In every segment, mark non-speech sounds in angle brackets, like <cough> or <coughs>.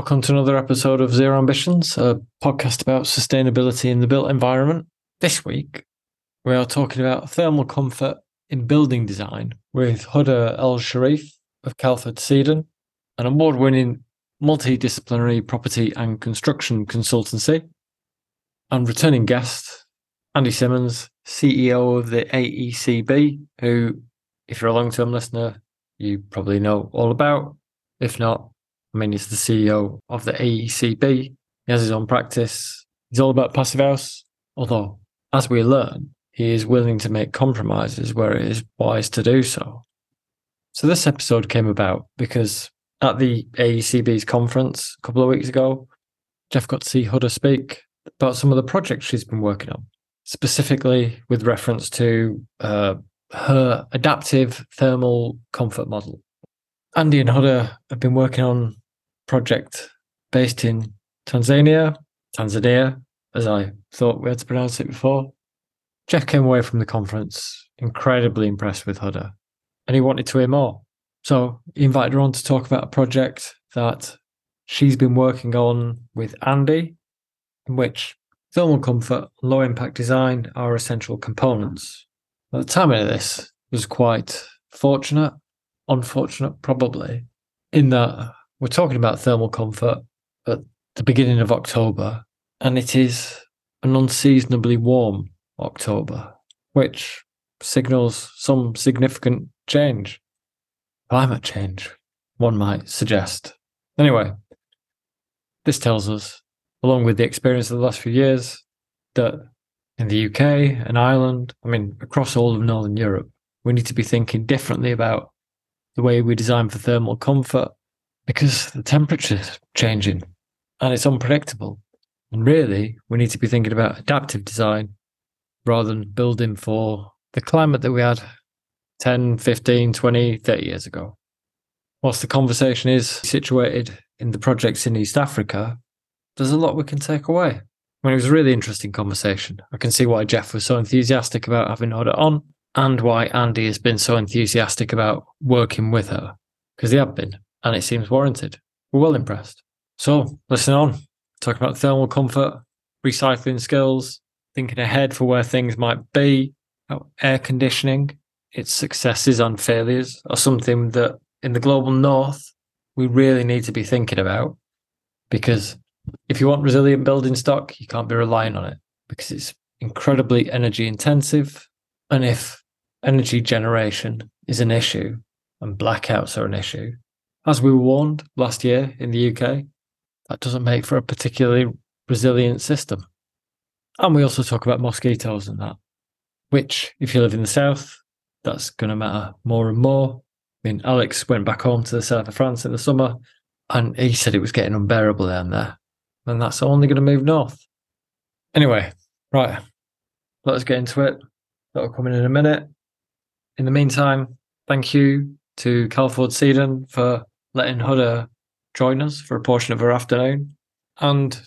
Welcome to another episode of Zero Ambitions, a podcast about sustainability in the built environment. This week, we are talking about thermal comfort in building design with Huda Elsherif of Calfordseaden, an award winning multidisciplinary property and construction consultancy, and returning guest, Andy Simmonds, CEO of the AECB, who, if you're a long term listener, you probably know all about. If not, I mean, he's the CEO of the AECB. He has his own practice. He's all about passive house. Although, as we learn, he is willing to make compromises where it is wise to do so. So, this episode came about because at the AECB's conference a couple of weeks ago, Jeff got to see Huda speak about some of the projects she's been working on, specifically with reference to uh, her adaptive thermal comfort model. Andy and Huda have been working on project based in Tanzania, Tanzania, as I thought we had to pronounce it before. Jeff came away from the conference incredibly impressed with Huda and he wanted to hear more. So he invited her on to talk about a project that she's been working on with Andy, in which thermal comfort and low impact design are essential components. At the timing of this was quite fortunate, unfortunate probably, in that we're talking about thermal comfort at the beginning of October, and it is an unseasonably warm October, which signals some significant change. Climate change, one might suggest. Anyway, this tells us, along with the experience of the last few years, that in the UK and Ireland, I mean, across all of Northern Europe, we need to be thinking differently about the way we design for thermal comfort because the temperature's changing and it's unpredictable. And really, we need to be thinking about adaptive design rather than building for the climate that we had 10, 15, 20, 30 years ago. Whilst the conversation is situated in the projects in East Africa, there's a lot we can take away. I mean, it was a really interesting conversation. I can see why Jeff was so enthusiastic about having Huda on and why Andy has been so enthusiastic about working with her because they have been and it seems warranted. We're well impressed. So, listen on. Talk about thermal comfort, recycling skills, thinking ahead for where things might be, air conditioning, its successes and failures are something that in the global north we really need to be thinking about because if you want resilient building stock, you can't be relying on it because it's incredibly energy intensive. And if energy generation is an issue and blackouts are an issue, as we were warned last year in the UK, that doesn't make for a particularly resilient system. And we also talk about mosquitoes and that, which, if you live in the south, that's going to matter more and more. I mean, Alex went back home to the south of France in the summer and he said it was getting unbearable down there. And that's only going to move north. Anyway, right, let's get into it. That'll come in in a minute. In the meantime, thank you to Calfordseaden for letting Huda join us for a portion of her afternoon. And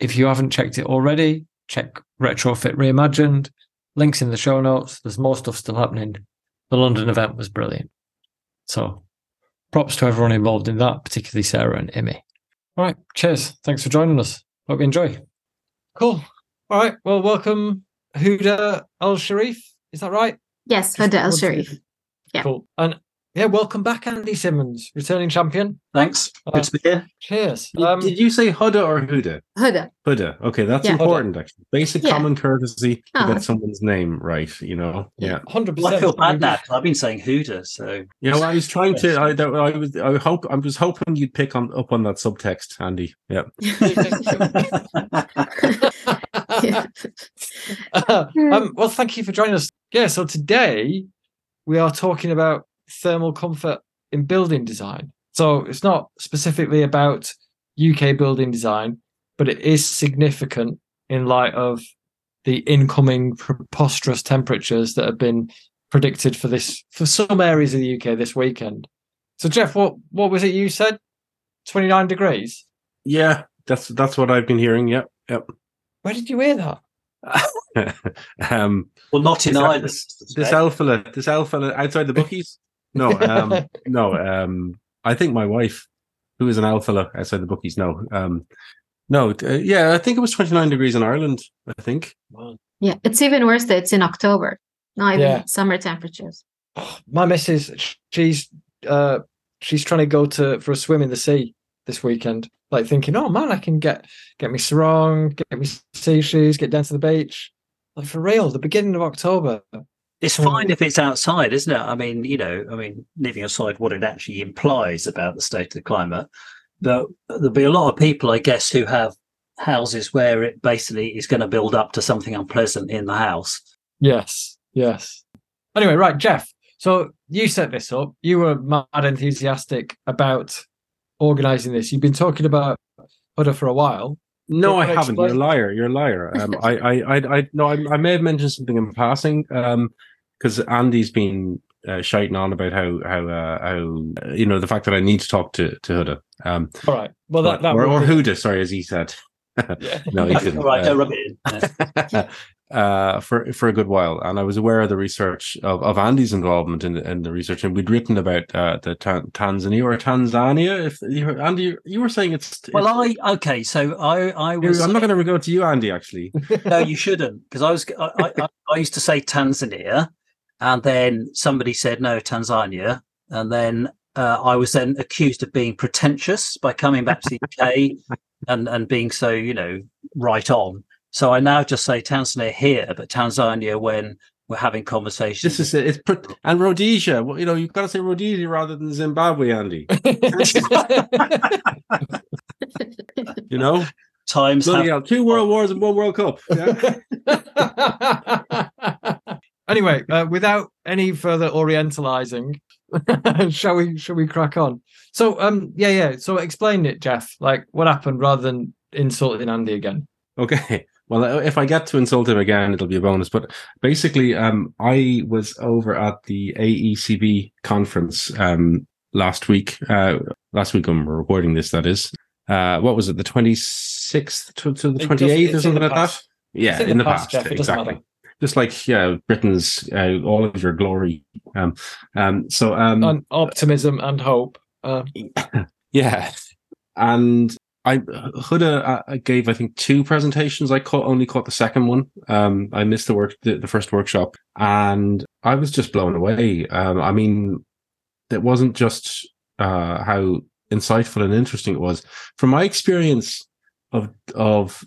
if you haven't checked it already, check Retrofit Reimagined. Links in the show notes. There's more stuff still happening. The London event was brilliant. So props to everyone involved in that, particularly Sarah and Imi. All right. Cheers. Thanks for joining us. Hope you enjoy. Cool. All right. Well, welcome, Huda Al Sharif. Is that right? Yes, Huda Al Sharif. Yeah. Cool. And yeah, welcome back, Andy Simmonds, returning champion. Thanks. Good Uh, to be here. Cheers. Did- Um, Did you say Huda or Huda? Huda. Huda. Okay, that's Yeah. important. Actually, basic Yeah. common courtesy to Ah. get someone's name right. You know. Yeah. hundred Well, I percent. feel bad now 'cause I've been saying Huda, so You know, I was trying to. I, I was. I hope. I was hoping you'd pick on up on that subtext, Andy. Yeah. <laughs> Yeah. <laughs> um, well, thank you for joining us. Yeah, so today we are talking about thermal comfort in building design. So it's not specifically about UK building design, but it is significant in light of the incoming preposterous temperatures that have been predicted for this for some areas of the UK this weekend. So Jeff, what what was it you said? 29 degrees? Yeah. That's that's what I've been hearing. Yep. Yep. Where did you hear that? <laughs> um. well, not in Is Ireland. This, this alpha. This alpha outside the bookies. No. <laughs> Um. no. Um. I think my wife, who is an owl fellow outside the bookies no, Um, no, uh, yeah, I think it was 29 degrees in Ireland. I think. Yeah, it's even worse that it's in October, not even Yeah. summer temperatures. My missus, she's uh, she's trying to go to for a swim in the sea this weekend. Like thinking, oh man, I can get get me sarong, get me sea shoes, get down to the beach. Like for real, the beginning of October. It's Mm. fine if it's outside, isn't it? I mean, you know, I mean, leaving aside what it actually implies about the state of the climate, but there'll be a lot of people, I guess, who have houses where it basically is going to build up to something unpleasant in the house. Yes, yes. Anyway, right, Jeff. So you set this up. You were mad enthusiastic about organizing this. You've been talking about Huda for a while. No, I haven't. You're a liar. You're a liar. Um, I, I, I, I, no, I, I may have mentioned something in passing. Um, because Andy's been uh, shiting on about how, how, uh, how, uh, you know, the fact that I need to talk to to Huda. Um, All right. Well, that, that or, or Huda, sorry, as he said. <laughs> Yeah. no, he didn't. All right, Uh, don't rub it in. <laughs> Uh, for for a good while, and I was aware of the research of, of Andy's involvement in the, in the research, and we'd written about uh, the ta- Tanzania or Tanzania. If you Andy, you were saying it's. Well, I okay, so I I was. I'm not going to go to you, Andy. Actually, <laughs> no, you shouldn't, because I was I, I- I used to say Tanzania, and then somebody said no Tanzania, and then uh, I was then accused of being pretentious by coming back to the UK <laughs> and and being so you know right on. So I now just say Tanzania here, but Tanzania when we're having conversations. this is it. It's pr- and Rhodesia. Well, you know, you've got to say Rhodesia rather than Zimbabwe, Andy. <laughs> <laughs> You know, times bloody have, hell, two world wars and one World Cup. Yeah. Anyway, uh, without any further orientalizing, <laughs> shall we? Shall we crack on? So, um, yeah, yeah. So, explain it, Jeff. Like, what happened, rather than insulting Andy again. Okay. Well, uh, if I get to insult him again, it'll be a bonus. But basically, um, I was over at the AECB conference um, last week. Uh, last week, when we're recording this, that is. Uh, what was it? The twenty sixth to, to the twenty eighth, or it's in something like that. Yeah, It's in, the past, Jeff. It exactly. Just like yeah, Britain's uh, all of your glory. Um, um, so um, And optimism and hope. Uh, <laughs> yeah, and I Huda uh, gave I think two presentations. I caught only caught the second one. Um, I missed the work the, the first workshop, and I was just blown away. Um, I mean, it wasn't just uh, how insightful and interesting it was. From my experience of of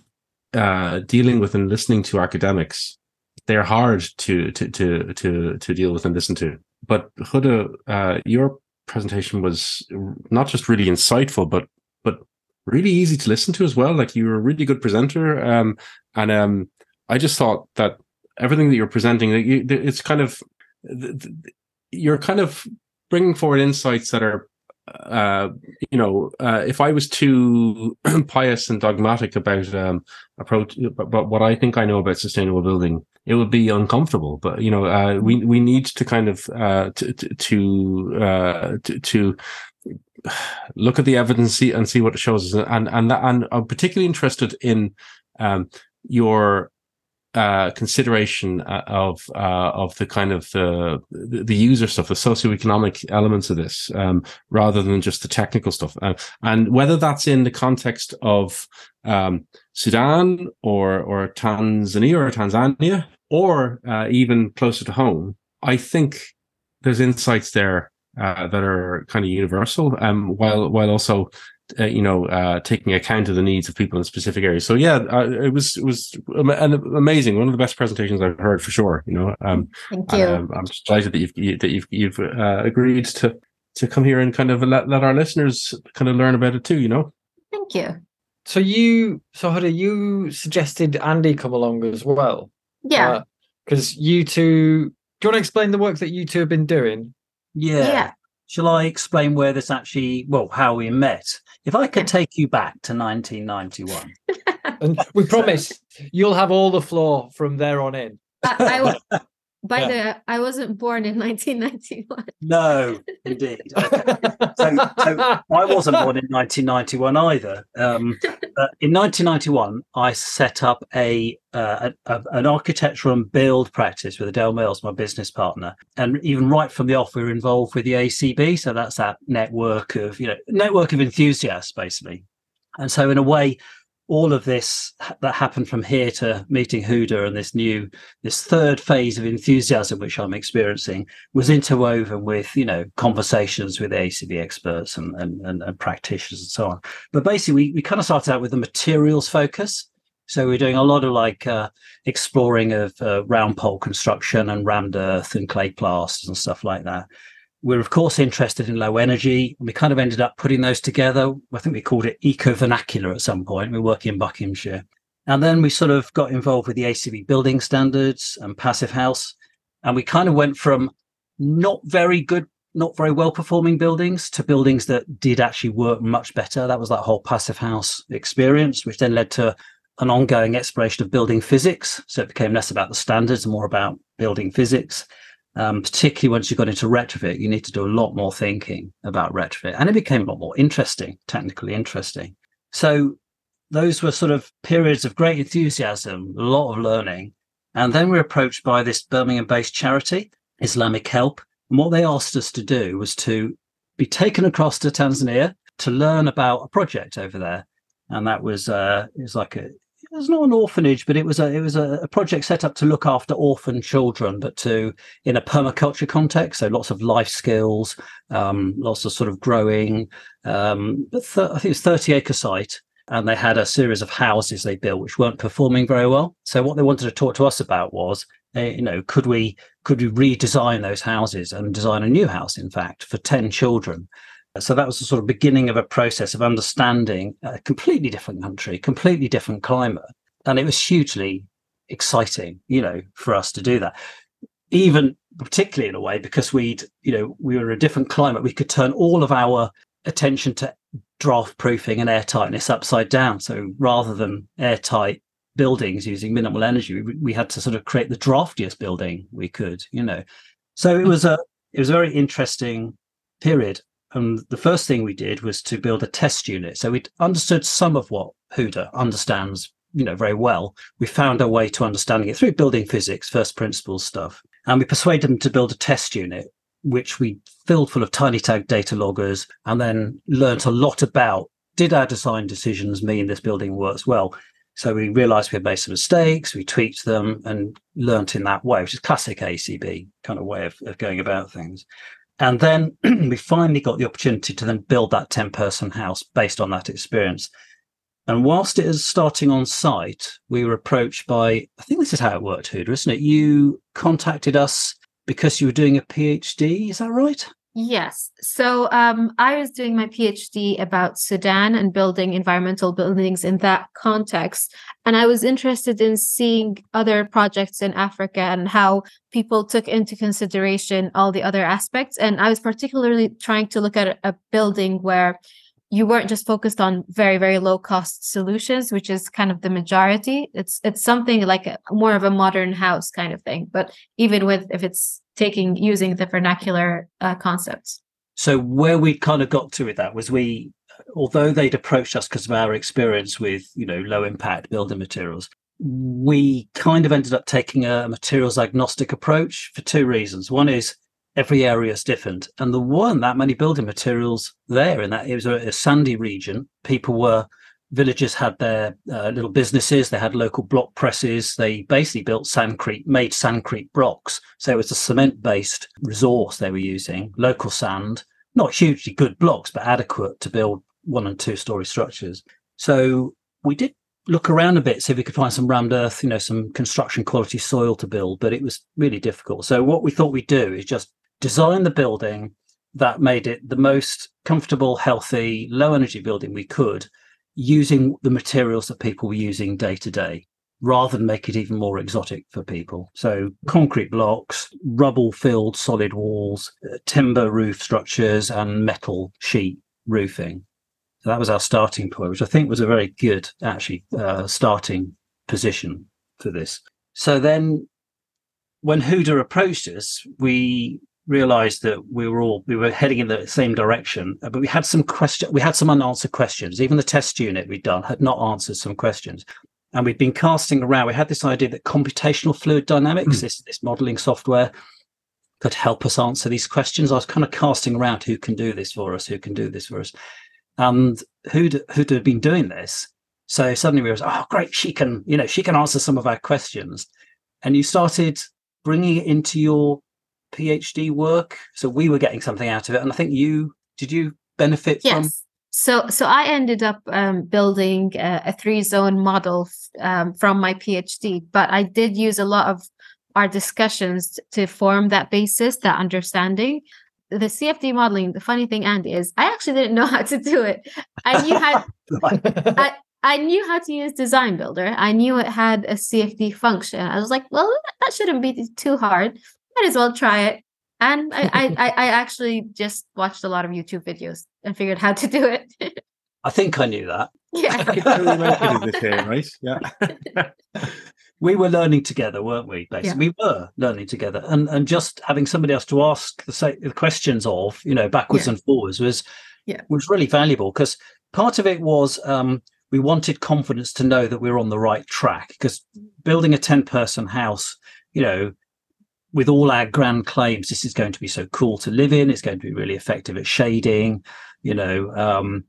uh, dealing with and listening to academics, they're hard to to to to to deal with and listen to. But Huda, uh, your presentation was not just really insightful, but but really easy to listen to as well. Like you were a really good presenter, um, and um, I just thought that everything that you're presenting, it's kind of you're kind of bringing forward insights that are. Uh, you know, uh, if I was too <clears throat> pious and dogmatic about um, approach, but what I think I know about sustainable building, it would be uncomfortable. But you know, uh, we we need to kind of uh, to to uh, to, to <sighs> look at the evidence and see what it shows us. And and and I'm particularly interested in um, your uh, consideration uh, of uh, of the kind of the the user stuff, the socioeconomic elements of this, um, rather than just the technical stuff, uh, and whether that's in the context of um, Sudan or or Tanzania or Tanzania or uh, even closer to home. I think there's insights there uh, that are kind of universal, um, while while also uh, you know uh, taking account of the needs of people in specific areas. So yeah, uh, it was it was am- an amazing, one of the best presentations I've heard for sure. You know, um, Thank you. um, I'm delighted that you've that you've you've uh, agreed to to come here and kind of let, let our listeners kind of learn about it too. You know. Thank you. so you, so Huda, you suggested Andy come along as well. Yeah. Because you two, do you want to explain the work that you two have been doing? yeah. yeah. Shall I explain where this actually, well, how we met? If I could take you back to 1991. And we promise you'll have all the floor from there on in. I, I will, <laughs> by Yeah. the way, I wasn't born in <laughs> 1991. No, indeed. <laughs> Okay. so, so I wasn't born in 1991 either. Um, in 1991, I set up a, uh, a an architectural and build practice with Adele Mills, my business partner, and even right from the off, we were involved with the AECB. So that's that network of you know network of enthusiasts, basically. And so, in a way, all of this that happened from here to meeting Huda and this new this third phase of enthusiasm which I'm experiencing was interwoven with you know conversations with AECB experts and and, and, and practitioners and so on. But basically, we, we kind of started out with the materials focus. So we're doing a lot of like uh, exploring of uh, round pole construction and rammed earth and clay plasters and stuff like that. We're of course interested in low energy, and we kind of ended up putting those together. I think we called it eco vernacular at some point. We work in Buckinghamshire, and then we sort of got involved with the AECB building standards and passive house, and we kind of went from not very good, not very well performing buildings to buildings that did actually work much better. That was that whole passive house experience, which then led to an ongoing exploration of building physics. So it became less about the standards and more about building physics. Um, particularly once you got into retrofit, you need to do a lot more thinking about retrofit, and it became a lot more interesting, technically interesting. So those were sort of periods of great enthusiasm, a lot of learning, and then we were approached by this Birmingham-based charity, Islamic Help, and what they asked us to do was to be taken across to Tanzania to learn about a project over there, and that was uh, it was like a it was not an orphanage, but it was a it was a, a project set up to look after orphan children, but to in a permaculture context. So lots of life skills, um, lots of sort of growing. Um, but th- I think it was thirty acre site, and they had a series of houses they built which weren't performing very well. So what they wanted to talk to us about was, uh, you know, could we could we redesign those houses and design a new house, in fact, for ten children. So that was the sort of beginning of a process of understanding a completely different country, completely different climate. And it was hugely exciting, you know, for us to do that. Even particularly in a way, because we'd, you know, we were in a different climate, we could turn all of our attention to draft proofing and airtightness upside down. So rather than airtight buildings using minimal energy, we, we had to sort of create the draftiest building we could, you know. So it mm. was a it was a very interesting period and the first thing we did was to build a test unit. So we understood some of what Huda understands, you know, very well. We found our way to understanding it through building physics, first principles stuff, and we persuaded them to build a test unit, which we filled full of Tinytag data loggers, and then learnt a lot about did our design decisions mean this building works well. So we realized we had made some mistakes, we tweaked them and learnt in that way, which is classic AECB kind of way of, of going about things. And then <clears throat> we finally got the opportunity to then build that 10 person house based on that experience. And whilst it is starting on site, we were approached by, I think this is how it worked, Huda, isn't it? You contacted us because you were doing a PhD, is that right? Yes. So um, I was doing my PhD about Sudan and building environmental buildings in that context. And I was interested in seeing other projects in Africa and how people took into consideration all the other aspects. And I was particularly trying to look at a, building where you weren't just focused on very very low cost solutions which is kind of the majority it's it's something like a, more of a modern house kind of thing but even with if it's taking using the vernacular uh, concepts So where we kind of got to with that was we, although they'd approached us because of our experience with, you know, low impact building materials, we kind of ended up taking a materials agnostic approach for two reasons. One is every area is different. And there weren't that many building materials there in that it was a, a sandy region. People were, villagers had their uh, little businesses, they had local block presses. They basically built sandcrete, made sandcrete blocks. So it was a cement based resource they were using, local sand, not hugely good blocks, but adequate to build one and two story structures. So we did look around a bit, see if we could find some rammed earth, you know, some construction quality soil to build, but it was really difficult. So what we thought we'd do is just design the building that made it the most comfortable, healthy, low energy building we could using the materials that people were using day to day rather than make it even more exotic for people. So concrete blocks, rubble filled solid walls, uh, timber roof structures and metal sheet roofing. So that was our starting point, which I think was a very good actually uh, starting position for this. So then when Huda approached us, we realized that we were all we were heading in the same direction uh, but we had some question we had some unanswered questions. Even the test unit we'd done had not answered some questions. And we'd been casting around. We had this idea that computational fluid dynamics mm. this this modeling software could help us answer these questions. I was kind of casting around who can do this for us who can do this for us. And who'd who'd have been doing this? So suddenly we was oh great she can you know she can answer some of our questions. And you started bringing it into your PhD work. So we were getting something out of it, and I think you did. You benefit yes. from. So, so I ended up um, building a, a three-zone model um, from my PhD, but I did use a lot of our discussions to form that basis, that understanding. The CFD modeling. The funny thing, Andy, is I actually didn't know <laughs> how to do it. I knew how. <laughs> <laughs> I, I knew how to use DesignBuilder. I knew it had a CFD function. I was like, well, that shouldn't be too hard might as well try it. And I, <laughs> I, I actually just watched a lot of YouTube videos and figured how to do it. I think I knew that. <laughs> Yeah. right? Yeah. <laughs> we were learning together, weren't we? Basically, yeah. we were learning together, and and just having somebody else to ask the, say, the questions of, you know, backwards yeah. and forwards was yeah. was really valuable because part of it was um, we wanted confidence to know that we were on the right track because building a ten person house, you know, with all our grand claims, this is going to be so cool to live in. It's going to be really effective at shading. You know, um,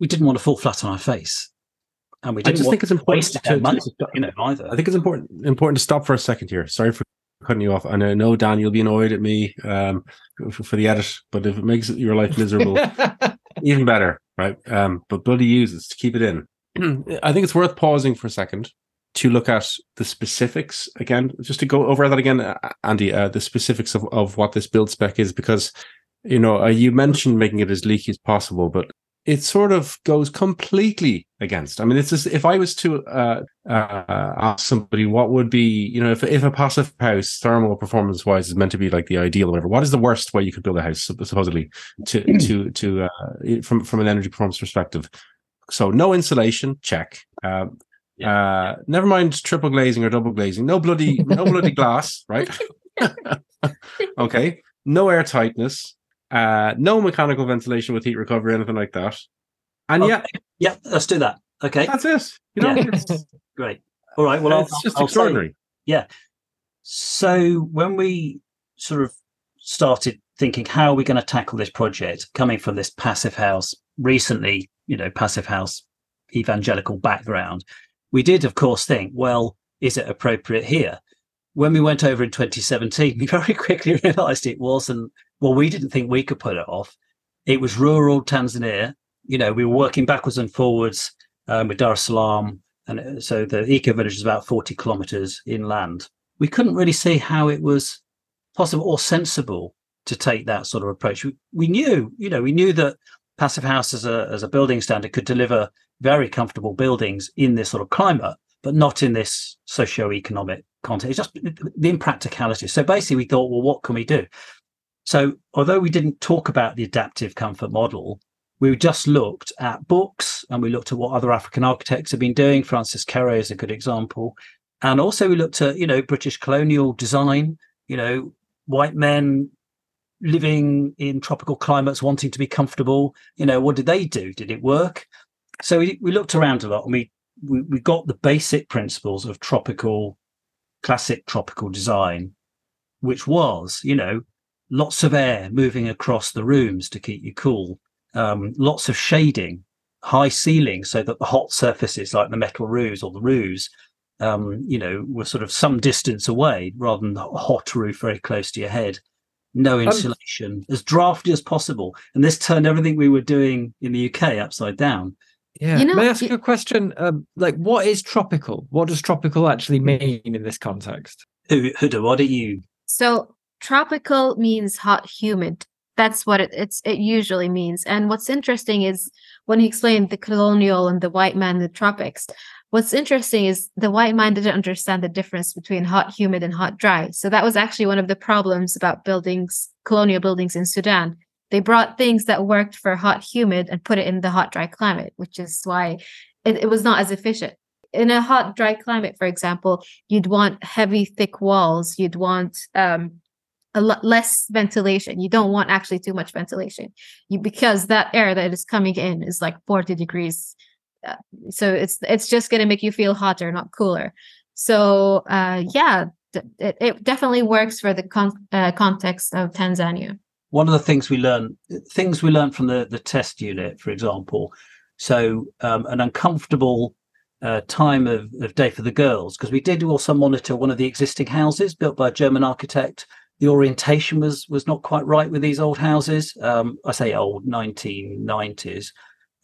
we didn't want to fall flat on our face, and we didn't. I just think it's important to, to, money, to, you know, either. I think it's important important to stop for a second here. Sorry for cutting you off. And I know Dan, you'll be annoyed at me um, for, for, the edit, but if it makes your life miserable, <laughs> even better, right? Um, but bloody uses to keep it in. <clears throat> I think it's worth pausing for a second to look at the specifics again, just to go over that again, uh, Andy, uh, the specifics of, of what this build spec is, because, you know, uh, you mentioned making it as leaky as possible, but it sort of goes completely against. I mean, it's just, if I was to uh, uh, ask somebody what would be, you know, if if a passive house, thermal performance wise, is meant to be like the ideal, or whatever, what is the worst way you could build a house, supposedly, to to to uh, from from an energy performance perspective? So no insulation, check. Yeah. Uh, never mind triple glazing or double glazing. No bloody, no bloody <laughs> glass, right? <laughs> okay. No air tightness. Uh, no mechanical ventilation with heat recovery, anything like that. And okay. yeah, yeah, let's do that. Okay, that's it. You know, yeah. <laughs> great. All right. Well, it's I'll, just I'll extraordinary. Say, yeah. So when we sort of started thinking, how are we going to tackle this project, coming from this passive house, recently, you know, passive house evangelical background, we did, of course, think, well, is it appropriate here? When we went over in 2017, <laughs> we very quickly <laughs> realized it wasn't, well, we didn't think we could put it off. It was rural Tanzania. You know, we were working backwards and forwards um, with Dar es Salaam. And uh, so the eco village is about 40 kilometers inland. We couldn't really see how it was possible or sensible to take that sort of approach. We, we knew, you know, we knew that Passive House as a, as a building standard could deliver very comfortable buildings in this sort of climate, but not in this socio-economic context. It's just the impracticality. So basically, we thought, well, what can we do? So although we didn't talk about the adaptive comfort model, we just looked at books and we looked at what other African architects have been doing. Francis Kere is a good example. And also we looked at, you know, British colonial design, you know, white men living in tropical climates wanting to be comfortable. You know, what did they do? Did it work? So we, we looked around a lot and we, we, we got the basic principles of tropical, classic tropical design, which was, you know, lots of air moving across the rooms to keep you cool, um, lots of shading, high ceilings so that the hot surfaces like the metal roofs or the roofs, um, you know, were sort of some distance away rather than the hot roof very close to your head. No um, insulation, um, as drafty as possible. And this turned everything we were doing in the UK upside down. Yeah. You know, May I ask you a question? Um, like, what is tropical? What does tropical actually mean in this context? Huda, what are you? So, tropical means hot, humid. That's what it, it's it usually means. And what's interesting is when he explained the colonial and the white man, in the tropics. What's interesting is the white man didn't understand the difference between hot, humid, and hot, dry. So that was actually one of the problems about buildings, colonial buildings in Sudan they brought things that worked for hot, humid and put it in the hot, dry climate, which is why it, it was not as efficient. in a hot, dry climate, for example, you'd want heavy, thick walls. You'd want um, a lot less ventilation. You don't want actually too much ventilation, you because that air that is coming in is like forty degrees. Uh, so it's it's just going to make you feel hotter, not cooler. So uh, yeah, it, it definitely works for the con- uh, context of Tanzania. One of the things we learn, things we learned from the the test unit, for example. So um, an uncomfortable uh, time of, of day for the girls because we did also monitor one of the existing houses built by a German architect. The orientation was was not quite right with these old houses. Um, I say old, 1990s.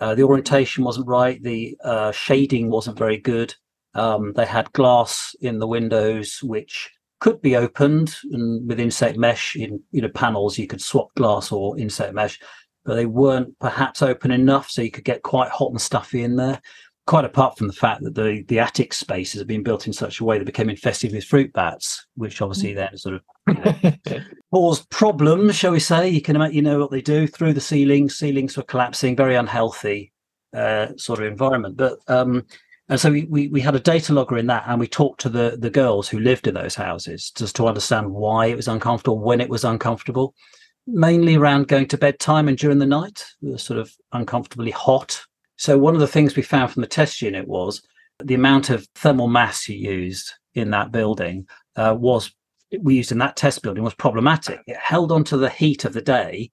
Uh, the orientation wasn't right. The uh, shading wasn't very good. Um, they had glass in the windows, which could be opened and with inset mesh in you know panels you could swap glass or inset mesh but they weren't perhaps open enough so you could get quite hot and stuffy in there. Quite apart from the fact that the the attic spaces have been built in such a way that became infested with fruit bats which obviously mm. then sort of you know, <laughs> caused problems shall we say. You can imagine you know what they do through the ceilings ceilings were collapsing very unhealthy uh, sort of environment. But um and so we, we, we had a data logger in that and we talked to the, the girls who lived in those houses just to understand why it was uncomfortable, when it was uncomfortable, mainly around going to bedtime and during the night, was sort of uncomfortably hot. So one of the things we found from the test unit was the amount of thermal mass you used in that building uh, was we used in that test building was problematic. It held on to the heat of the day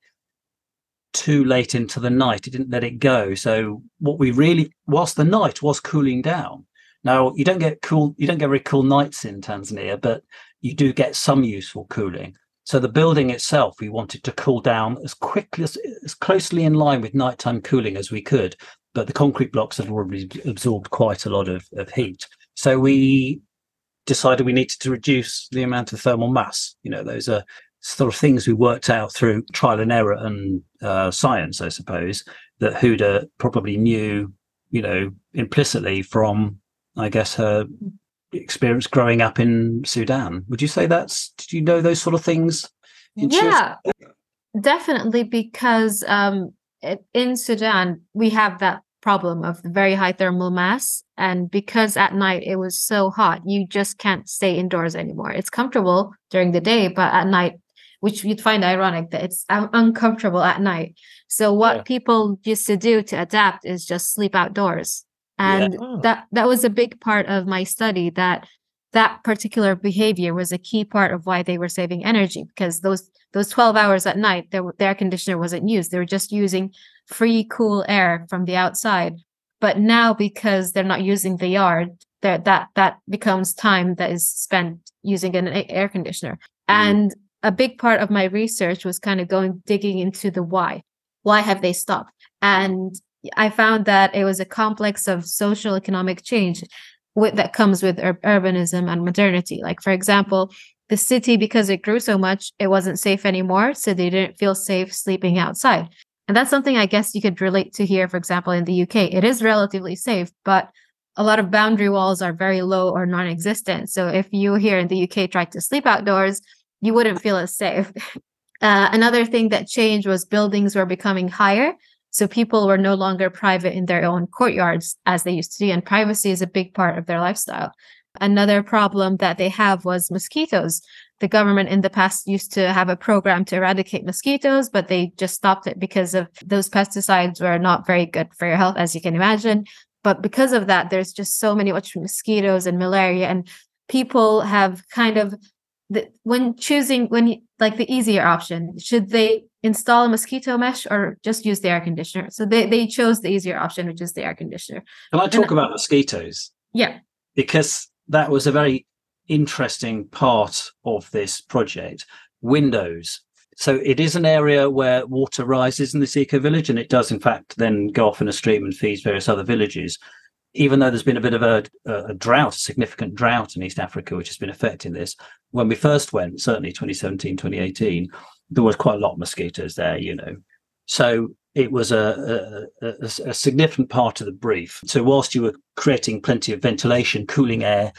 too late into the night. It didn't let it go. So what we really, whilst the night was cooling down, now you don't get cool, you don't get very cool nights in Tanzania, but you do get some useful cooling. So the building itself, we wanted to cool down as quickly as, as closely in line with nighttime cooling as we could. But the concrete blocks had already absorbed quite a lot of, of heat. So we decided we needed to reduce the amount of thermal mass. You know, those are sort of things we worked out through trial and error and uh, science, I suppose, that Huda probably knew, you know, implicitly from, I guess, her experience growing up in Sudan. Would you say that's, did you know those sort of things? Yeah, definitely, because um, in Sudan, we have that problem of very high thermal mass. And because at night it was so hot, you just can't stay indoors anymore. It's comfortable during the day, but at night which you'd find ironic that it's uncomfortable at night. So what yeah. people used to do to adapt is just sleep outdoors. And yeah. oh. that that was a big part of my study that that particular behavior was a key part of why they were saving energy because those those 12 hours at night their, the air conditioner wasn't used they were just using free cool air from the outside but now because they're not using the yard that that that becomes time that is spent using an air conditioner mm. and a big part of my research was kind of going digging into the why. Why have they stopped? And I found that it was a complex of social economic change with, that comes with ur- urbanism and modernity. Like, for example, the city, because it grew so much, it wasn't safe anymore. So they didn't feel safe sleeping outside. And that's something I guess you could relate to here, for example, in the UK. It is relatively safe, but a lot of boundary walls are very low or non existent. So if you here in the UK try to sleep outdoors, you wouldn't feel as safe. <laughs> Uh, another thing that changed was buildings were becoming higher. So people were no longer private in their own courtyards as they used to be. And privacy is a big part of their lifestyle. Another problem that they have was mosquitoes. The government in the past used to have a program to eradicate mosquitoes, but they just stopped it because of those pesticides were not very good for your health, as you can imagine. But because of that, there's just so many much mosquitoes and malaria, and people have kind of the, when choosing when you, like the easier option should they install a mosquito mesh or just use the air conditioner? So they, they chose the easier option which is the air conditioner. Can i talk and, about mosquitoes? Yeah. Because that was a very interesting part of this project windows. So it is an area where water rises in this eco village and it does in fact then go off in a stream and feeds various other villages even though there's been a bit of a, a, drought, a significant drought in East Africa, which has been affecting this, when we first went, certainly 2017, 2018, there was quite a lot of mosquitoes there, you know. So it was a, a, a, significant part of the brief. So whilst you were creating plenty of ventilation, cooling air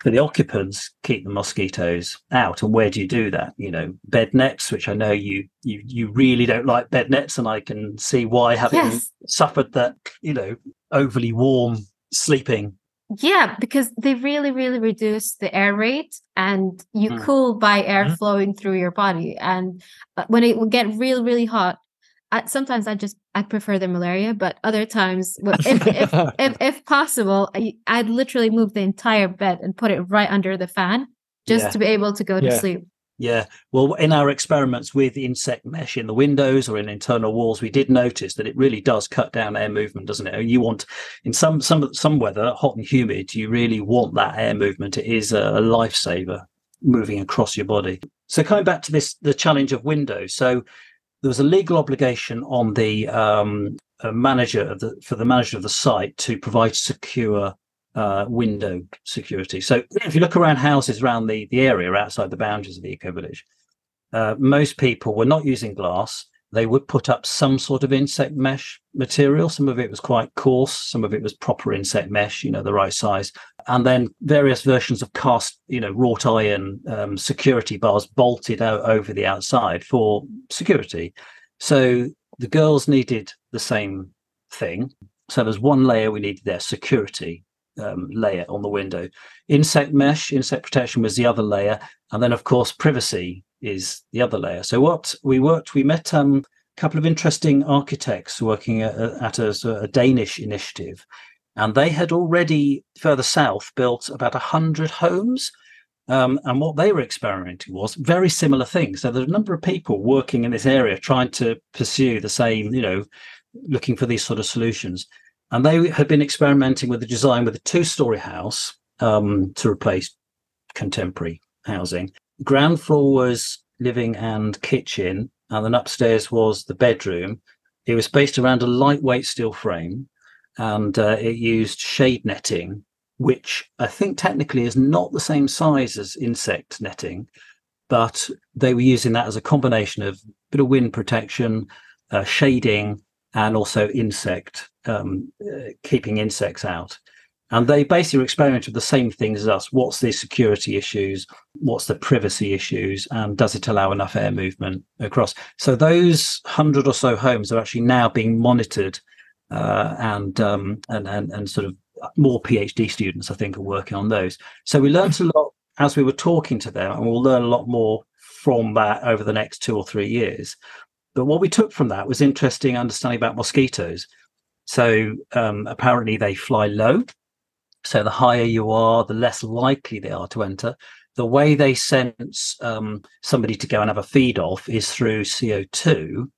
for the occupants, keep the mosquitoes out. And where do you do that? You know, bed nets, which I know you you you really don't like bed nets, and I can see why having yes. suffered that, you know, overly warm sleeping Yeah, because they really, really reduce the air rate and you Mm. cool by air Mhm. flowing through your body. And uh, when it would get really, really hot, I, sometimes I just I prefer the malaria, but other times, if if, <laughs> if, if possible, I, I'd literally move the entire bed and put it right under the fan just Yeah. to be able to go to Yeah. sleep. Yeah. Well, in our experiments with insect mesh in the windows or in internal walls, we did notice that it really does cut down air movement, doesn't it? And you want in some some some weather, hot and humid, you really want that air movement. It is a, lifesaver moving across your body. So coming back to this, the challenge of windows. So there was a legal obligation on the um, uh, manager of the for the manager of the site to provide secure uh, window security. So <clears throat> if you look around houses around the, the area outside the boundaries of the eco village, uh, most people were not using glass. They would put up some sort of insect mesh material. Some of it was quite coarse. Some of it was proper insect mesh, you know, the right size. And then various versions of cast, you know, wrought iron um, security bars bolted out over the outside for security. So the girls needed the same thing. So there's one layer we needed there, security um, layer on the window. Insect mesh, insect protection was the other layer, and then of course privacy is the other layer. So what we worked, we met um, a couple of interesting architects working at, at a, a Danish initiative, and they had already further south built about a hundred homes. Um, and what they were experimenting was very similar things. So there's a number of people working in this area trying to pursue the same, you know, looking for these sort of solutions. And they had been experimenting with the design with a two story house um, to replace contemporary housing. Ground floor was living and kitchen, and then upstairs was the bedroom. It was based around a lightweight steel frame, and uh, it used shade netting, which I think technically is not the same size as insect netting, but they were using that as a combination of a bit of wind protection, uh, shading, and also insect um, uh, keeping insects out. And they basically experimented with the same things as us. What's the security issues? What's the privacy issues? And does it allow enough air movement across? So those hundred or so homes are actually now being monitored, uh, and, um, and and and sort of more PhD students, I think, are working on those. So we learned a lot as we were talking to them, and we'll learn a lot more from that over the next two or three years. But what we took from that was interesting understanding about mosquitoes. So um, apparently they fly low. So the higher you are, the less likely they are to enter. The way they sense um, somebody to go and have a feed off is through CO2,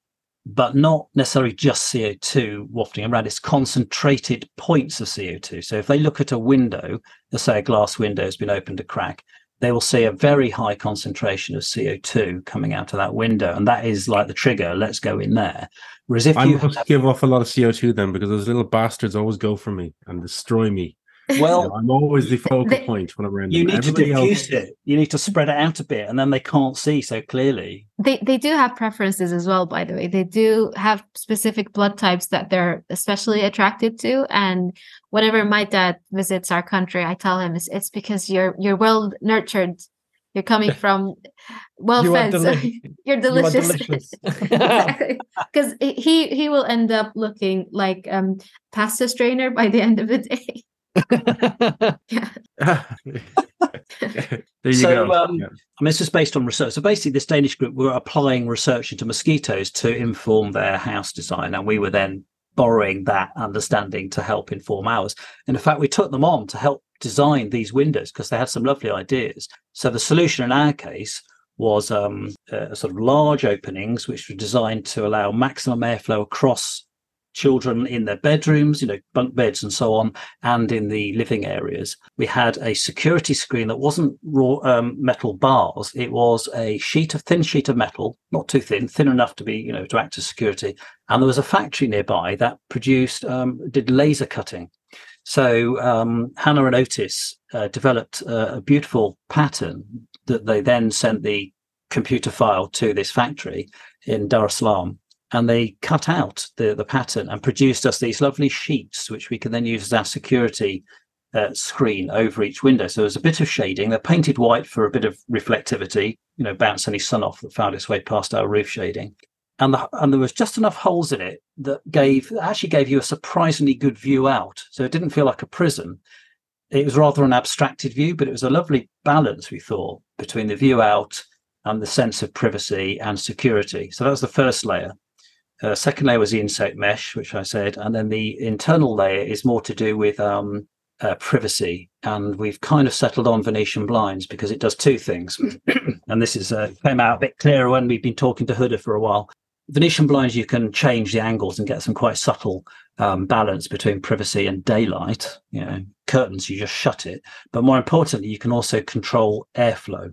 but not necessarily just CO2 wafting around. It's concentrated points of CO2. So if they look at a window, let's say a glass window has been opened a crack, they will see a very high concentration of CO2 coming out of that window. And that is like the trigger, let's go in there. Whereas if I you must give off a lot of CO2 then because those little bastards always go for me and destroy me. Well, You know, I'm always the focal They- point when I'm around you them. need to Everybody else- diffuse it. You need to spread it out a bit, and then they can't see so clearly. They they do have preferences as well, by the way. They do have specific blood types that they're especially attracted to. And whenever my dad visits our country, I tell him it's it's because you're you're well nurtured. You're coming from well <laughs> You fed. so deli- <laughs> you're You are delicious. delicious. <laughs> exactly. Because he he will end up looking like um pasta strainer by the end of the day. <laughs> Yeah. <laughs> there you So, go. um, Yeah. I mean, it's just based on research. So basically, this Danish group were applying research into mosquitoes to inform their house design, and we were then borrowing that understanding to help inform ours. And in fact, we took them on to help design these windows because they had some lovely ideas. So the solution in our case was um, uh, sort of large openings, which were designed to allow maximum airflow across children in their bedrooms, you know, bunk beds and so on, and in the living areas. We had a security screen that wasn't raw um, metal bars; it was a sheet of thin sheet of metal, not too thin, thin enough to be, you know, to act as security. And there was a factory nearby that produced um, did laser cutting. So um, Hannah and Otis uh, developed uh, a beautiful pattern that they then sent the computer file to this factory in Dar es Salaam and they cut out the, the pattern and produced us these lovely sheets, which we can then use as our security uh, screen over each window. So there's a bit of shading. They're painted white for a bit of reflectivity, you know, bounce any sun off that found its way past our roof shading. And, the, and there was just enough holes in it that gave actually gave you a surprisingly good view out. So it didn't feel like a prison. it was rather an abstracted view, but it was a lovely balance, we thought, between the view out and the sense of privacy and security. So that was the first layer. Uh, second layer was the insect mesh, which I said, and then the internal layer is more to do with um, uh, privacy. And we've kind of settled on Venetian blinds because it does two things. <coughs> and this is uh, came out a bit clearer when we've been talking to Huda for a while. Venetian blinds, you can change the angles and get some quite subtle um, balance between privacy and daylight. You know, curtains, you just shut it. But more importantly, you can also control airflow.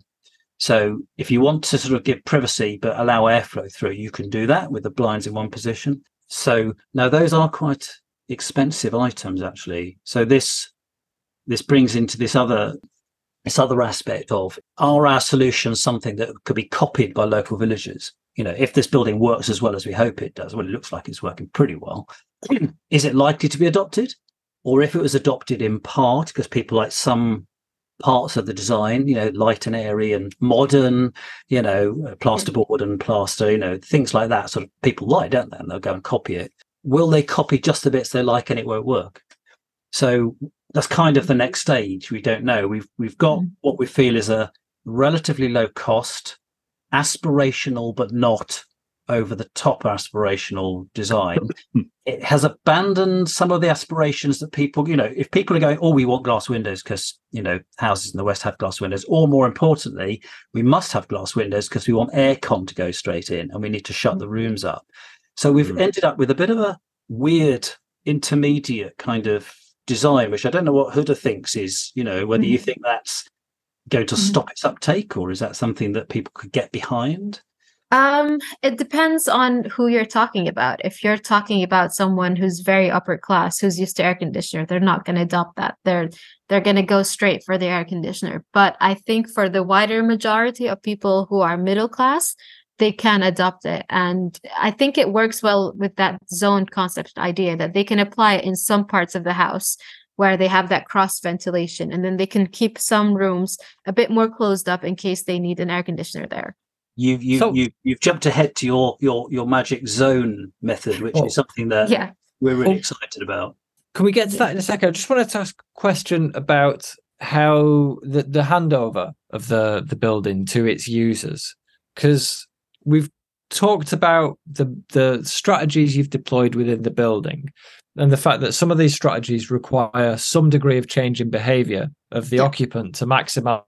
So if you want to sort of give privacy but allow airflow through, you can do that with the blinds in one position. So now those are quite expensive items actually. So this this brings into this other this other aspect of are our solutions something that could be copied by local villages? You know, if this building works as well as we hope it does, well, it looks like it's working pretty well. <clears throat> is it likely to be adopted? Or if it was adopted in part because people like some parts of the design, you know, light and airy and modern, you know, uh, plasterboard and plaster, you know, things like that. Sort of people like, don't they? And they'll go and copy it. Will they copy just the bits they like and it won't work? So that's kind of the next stage. We don't know. We've we've got mm. what we feel is a relatively low cost, aspirational but not over the top aspirational design. <laughs> it has abandoned some of the aspirations that people, you know, if people are going, oh, we want glass windows because, you know, houses in the West have glass windows, or more importantly, we must have glass windows because we want aircon to go straight in and we need to shut the rooms up. So we've mm. ended up with a bit of a weird intermediate kind of design, which I don't know what Huda thinks is, you know, whether mm. you think that's going to mm. stop its uptake or is that something that people could get behind? Um, it depends on who you're talking about. If you're talking about someone who's very upper class, who's used to air conditioner, they're not going to adopt that. They're they're going to go straight for the air conditioner. But I think for the wider majority of people who are middle class, they can adopt it. And I think it works well with that zone concept idea that they can apply it in some parts of the house where they have that cross ventilation and then they can keep some rooms a bit more closed up in case they need an air conditioner there. You've you so, you you've jumped ahead to your your your magic zone method, which oh. is something that yeah. we're really oh. excited about. Can we get to that in a second? I just wanted to ask a question about how the, the handover of the the building to its users, because we've talked about the the strategies you've deployed within the building and the fact that some of these strategies require some degree of change in behavior of the yeah. occupant to maximize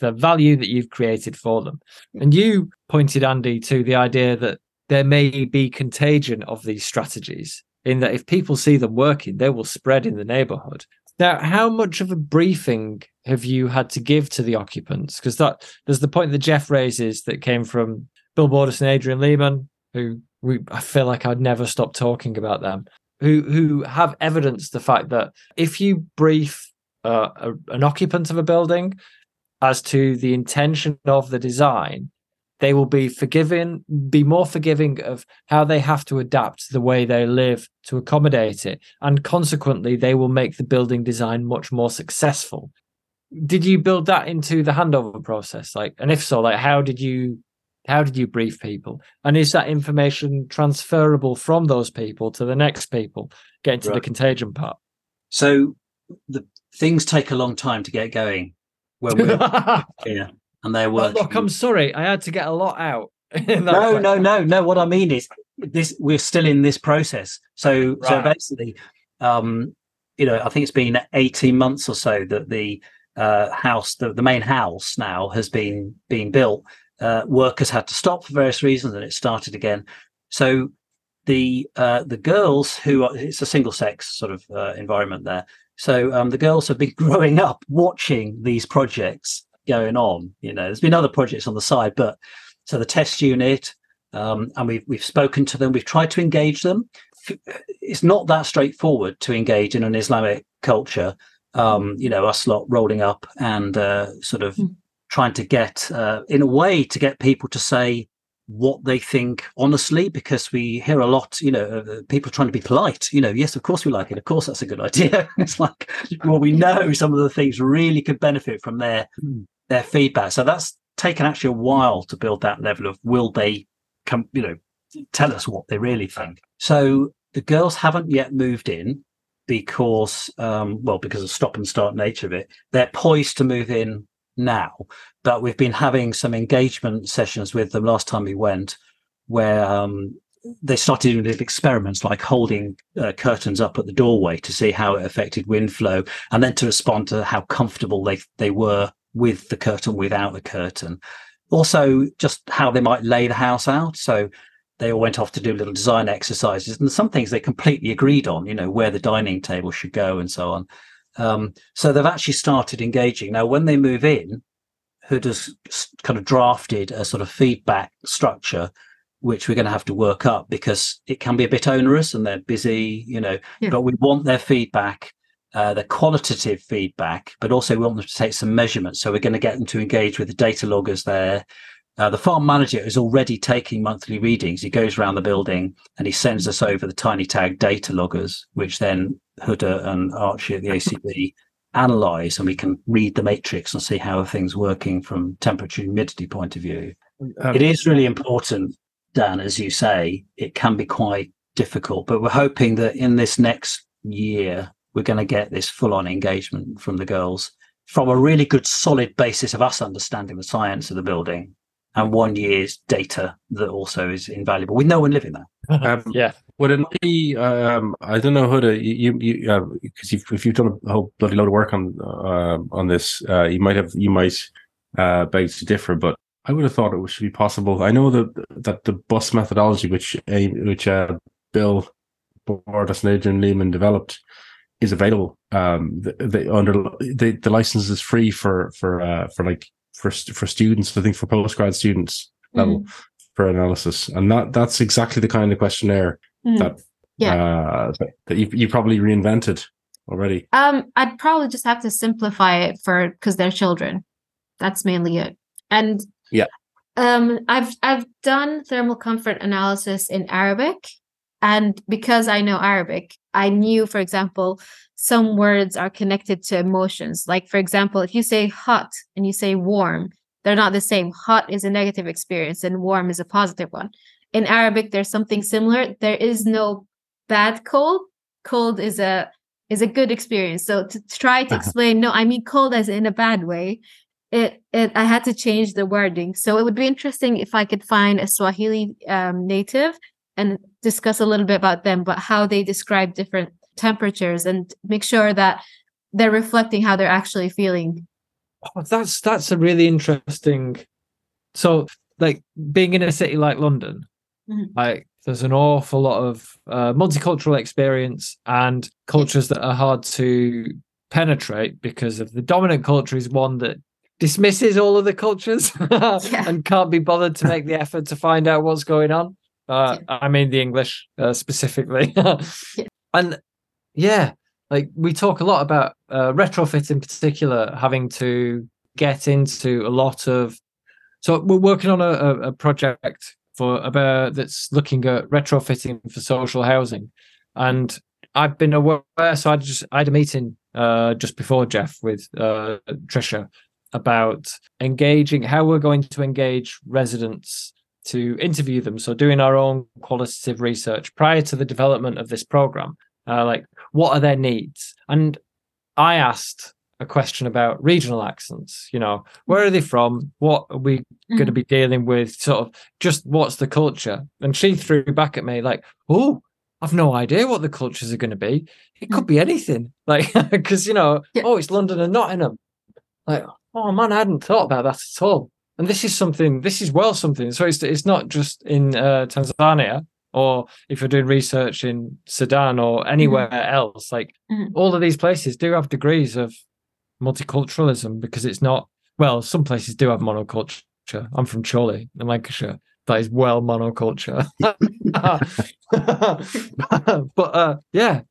the value that you've created for them. And you pointed, Andy, to the idea that there may be contagion of these strategies, in that if people see them working, they will spread in the neighborhood. Now, how much of a briefing have you had to give to the occupants? Because that there's the point that Jeff raises that came from Bill Bordass and Adrian Leaman, who we I feel like I'd never stop talking about them, who who have evidenced the fact that if you brief uh, a, an occupant of a building as to the intention of the design, they will be forgiving, be more forgiving of how they have to adapt the way they live to accommodate it. And consequently, they will make the building design much more successful. Did you build that into the handover process? Like, and if so, like, how did you how did you brief people? And is that information transferable from those people to the next people, getting to right. the contagion part? So the things take a long time to get going when we're yeah, and they were. look, I'm sorry, I had to get a lot out. <laughs> no, no, no, no. What I mean is this: we're still in this process. So, right. so basically, um, you know, I think it's been 18 months or so that the uh, house, the, the main house now has been being built. Uh, workers had to stop for various reasons, and it started again. So the uh, the girls who are, it's a single sex sort of uh, environment there. So um, the girls have been <laughs> growing up watching these projects going on. You know, there's been other projects on the side, but so the test unit, um, and we've we've spoken to them. We've tried to engage them. It's not that straightforward to engage in an Islamic culture. Um, you know, us lot rolling up and uh, sort of mm. trying to get, uh, in a way, to get people to say, what they think honestly because we hear a lot you know uh, people trying to be polite you know yes of course we like it of course that's a good idea <laughs> it's like well we know some of the things really could benefit from their hmm. their feedback so that's taken actually a while to build that level of will they come you know tell us what they really think so the girls haven't yet moved in because, um, well, because of stop and start nature of it. They're poised to move in now, but we've been having some engagement sessions with them last time we went, where um, they started doing little experiments like holding uh, curtains up at the doorway to see how it affected wind flow, and then to respond to how comfortable they they were with the curtain, without the curtain. Also, just how they might lay the house out. So they all went off to do little design exercises, and some things they completely agreed on. You know where the dining table should go and so on. Um, so they've actually started engaging now. When they move in, Huda has kind of drafted a sort of feedback structure which we're going to have to work up because it can be a bit onerous and they're busy, you know. Yeah. But we want their feedback, uh, the qualitative feedback, but also we want them to take some measurements. So we're going to get them to engage with the data loggers there. Uh, the farm manager is already taking monthly readings. He goes around the building and he sends us over the Tinytag data loggers, which then Huda and Archie at the AECB analyze, and we can read the matrix and see how things working from temperature and humidity point of view. Um, it is really important Dan, as you say, it can be quite difficult. But we're hoping that in this next year, we're going to get this full on engagement from the girls from a really good, solid basis of us understanding the science of the building and one year's data that also is invaluable with no one living there. Um, <laughs> yeah. Would it be? Um, I don't know, Huda. You, you, because uh, if you've done a whole bloody load of work on uh, on this, uh, you might have, you might uh, beg to differ. But I would have thought it should be possible. I know that that the bus methodology, which which uh, Bill Bordass and Adrian Leaman developed, is available. Um, the, the under the, the license is free for for uh, for like for for students. I think for postgrad students level mm. For analysis, and that that's exactly the kind of questionnaire mm. that yeah uh, that you you probably reinvented already. Um, I'd probably just have to simplify it for because they're children. That's mainly it. And yeah. Um, I've I've done thermal comfort analysis in Arabic, and because I know Arabic, I knew, for example, some words are connected to emotions. Like, for example, if you say hot and you say warm, they're not the same. Hot is a negative experience, and warm is a positive one. In Arabic, there's something similar. There is no bad cold. Cold is a is a good experience. So to try to explain, no, I mean cold as in a bad way, it, it I had to change the wording. So it would be interesting if I could find a Swahili um, native and discuss a little bit about them, but how they describe different temperatures and make sure that they're reflecting how they're actually feeling. Oh, that's that's a really interesting. So, like being in a city like London, mm-hmm. like there's an awful lot of uh, multicultural experience and cultures that are hard to penetrate because of the dominant culture is one that dismisses all of the cultures <laughs> yeah. and can't be bothered to make the effort to find out what's going on. Uh, yeah. I mean, the English uh, specifically. <laughs> yeah. And yeah, like we talk a lot about uh, retrofit in particular, having to get into a lot of. So we're working on a, a project for about that's looking at retrofitting for social housing, and I've been aware. So I just I had a meeting uh, just before Jeff with uh, Trisha, about engaging how we're going to engage residents to interview them. So doing our own qualitative research prior to the development of this program, uh, like what are their needs? And I asked a question about regional accents. You know, where are they from? What are we mm-hmm. going to be dealing with? Sort of just what's the culture? And she threw back at me like, "Oh, I've no idea what the cultures are going to be. It could mm. be anything. <laughs> Like, because you know, yeah. oh, it's London and Nottingham. Like, oh man, I hadn't thought about that at all. And this is something, this is well something. So it's, it's not just in uh, Tanzania or if you're doing research in Sudan or anywhere mm-hmm. else, like mm-hmm. all of these places do have degrees of multiculturalism because it's not, well, some places do have monoculture. I'm from Chorley in Lancashire. That is well monoculture. <laughs> <laughs> but uh, yeah,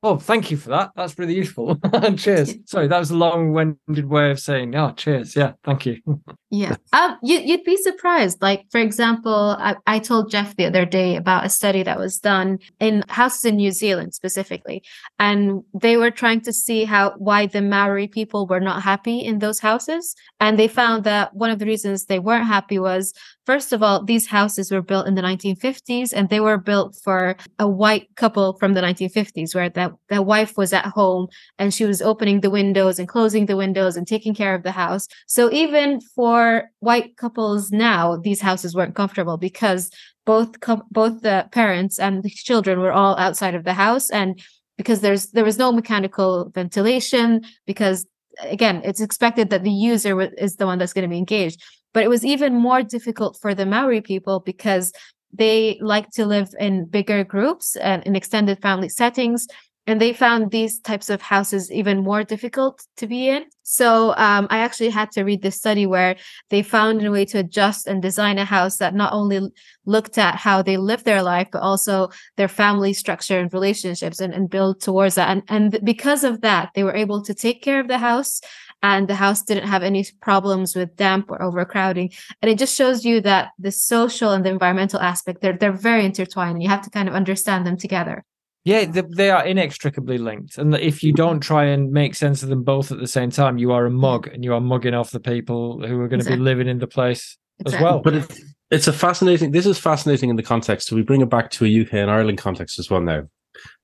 Oh, thank you for that. That's really useful. <laughs> cheers. <laughs> Sorry, that was a long-winded way of saying, oh, cheers. Yeah, thank you. <laughs> yeah. Um, you, would be surprised. Like, for example, I, I told Jeff the other day about a study that was done in houses in New Zealand specifically. And they were trying to see how why the Maori people were not happy in those houses. And they found that one of the reasons they weren't happy was First of all, these houses were built in the 1950s and they were built for a white couple from the 1950s where that, that wife was at home and she was opening the windows and closing the windows and taking care of the house. So even for white couples now, these houses weren't comfortable because both both the parents and the children were all outside of the house and because there's there was no mechanical ventilation because again it's expected that the user is the one that's going to be engaged but it was even more difficult for the Maori people because they like to live in bigger groups and in extended family settings. And they found these types of houses even more difficult to be in. So um, I actually had to read this study where they found a way to adjust and design a house that not only looked at how they live their life, but also their family structure and relationships and, and build towards that. And, and because of that, they were able to take care of the house and the house didn't have any problems with damp or overcrowding. And it just shows you that the social and the environmental aspect, they're, they're very intertwined and you have to kind of understand them together. Yeah, they are inextricably linked. And if you mm-hmm. don't try and make sense of them both at the same time, you are a mm-hmm. mug and you are mugging off the people who are going exactly. to be living in the place exactly. as well. But it's, it's a fascinating, this is fascinating in the context. So we bring it back to a UK and Ireland context as well now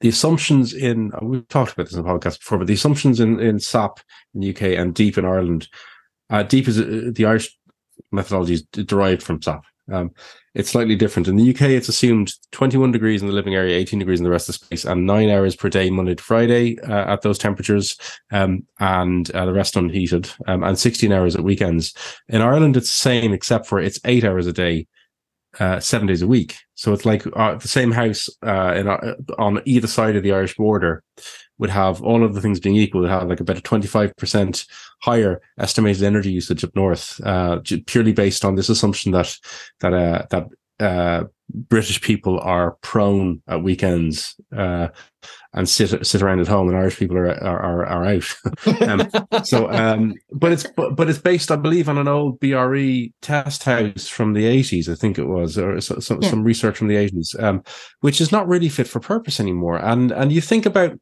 the assumptions in we've talked about this in the podcast before, but the assumptions in in SAP in the UK and DEAP in Ireland, uh, DEAP is uh, the Irish methodology is derived from SAP. Um, it's slightly different. In the UK, it's assumed 21 degrees in the living area, 18 degrees in the rest of the space, and nine hours per day, Monday to Friday, uh, at those temperatures, um, and uh, the rest unheated, um, and 16 hours at weekends. In Ireland, it's the same, except for it's eight hours a day, uh, seven days a week. So it's like uh, the same house uh, in, uh, on either side of the Irish border would have all of the things being equal, would have like about a 25% higher estimated energy usage up north, uh, purely based on this assumption that, that, uh, that, uh, British people are prone at weekends uh, and sit sit around at home, and Irish people are are, are, out. <laughs> um, so, um, but it's but, but it's based, I believe, on an old BRE test house from the eighties, I think it was, or so, so, yeah. some research from the eighties, um, which is not really fit for purpose anymore. And and you think about,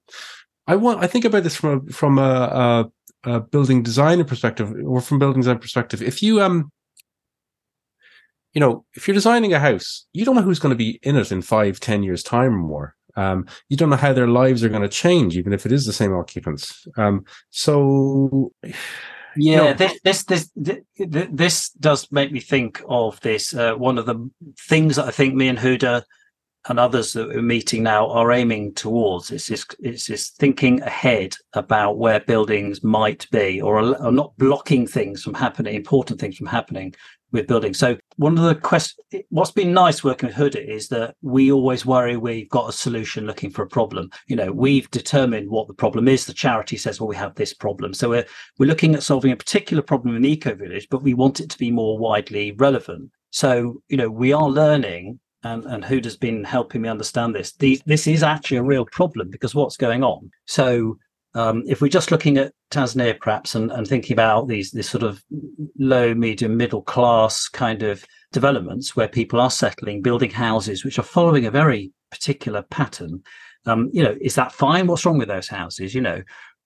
I want I think about this from a from a, a, a building designer perspective, or from building design perspective. If you um you know, if you're designing a house, you don't know who's going to be in it in five, ten years time or more. Um, you don't know how their lives are going to change, even if it is the same occupants. Um, so, <sighs> yeah, you know, this, this, this, this, this does make me think of this. Uh, one of the things that I think me and Huda and others that we're meeting now are aiming towards is this, it's this thinking ahead about where buildings might be or, or not blocking things from happening, important things from happening, with building. So one of the questions, what's been nice working with Huda is that we always worry we've got a solution looking for a problem. You know, we've determined what the problem is. The charity says, well, we have this problem. So we're, we're looking at solving a particular problem in the eco village, but we want it to be more widely relevant. So, you know, we are learning and, and Huda's been helping me understand this. This is actually a real problem because what's going on? So um, if we're just looking at Tanzania, perhaps, and, and thinking about these this sort of low, medium, middle class kind of developments where people are settling, building houses which are following a very particular pattern, um, you know, is that fine? What's wrong with those houses? You know,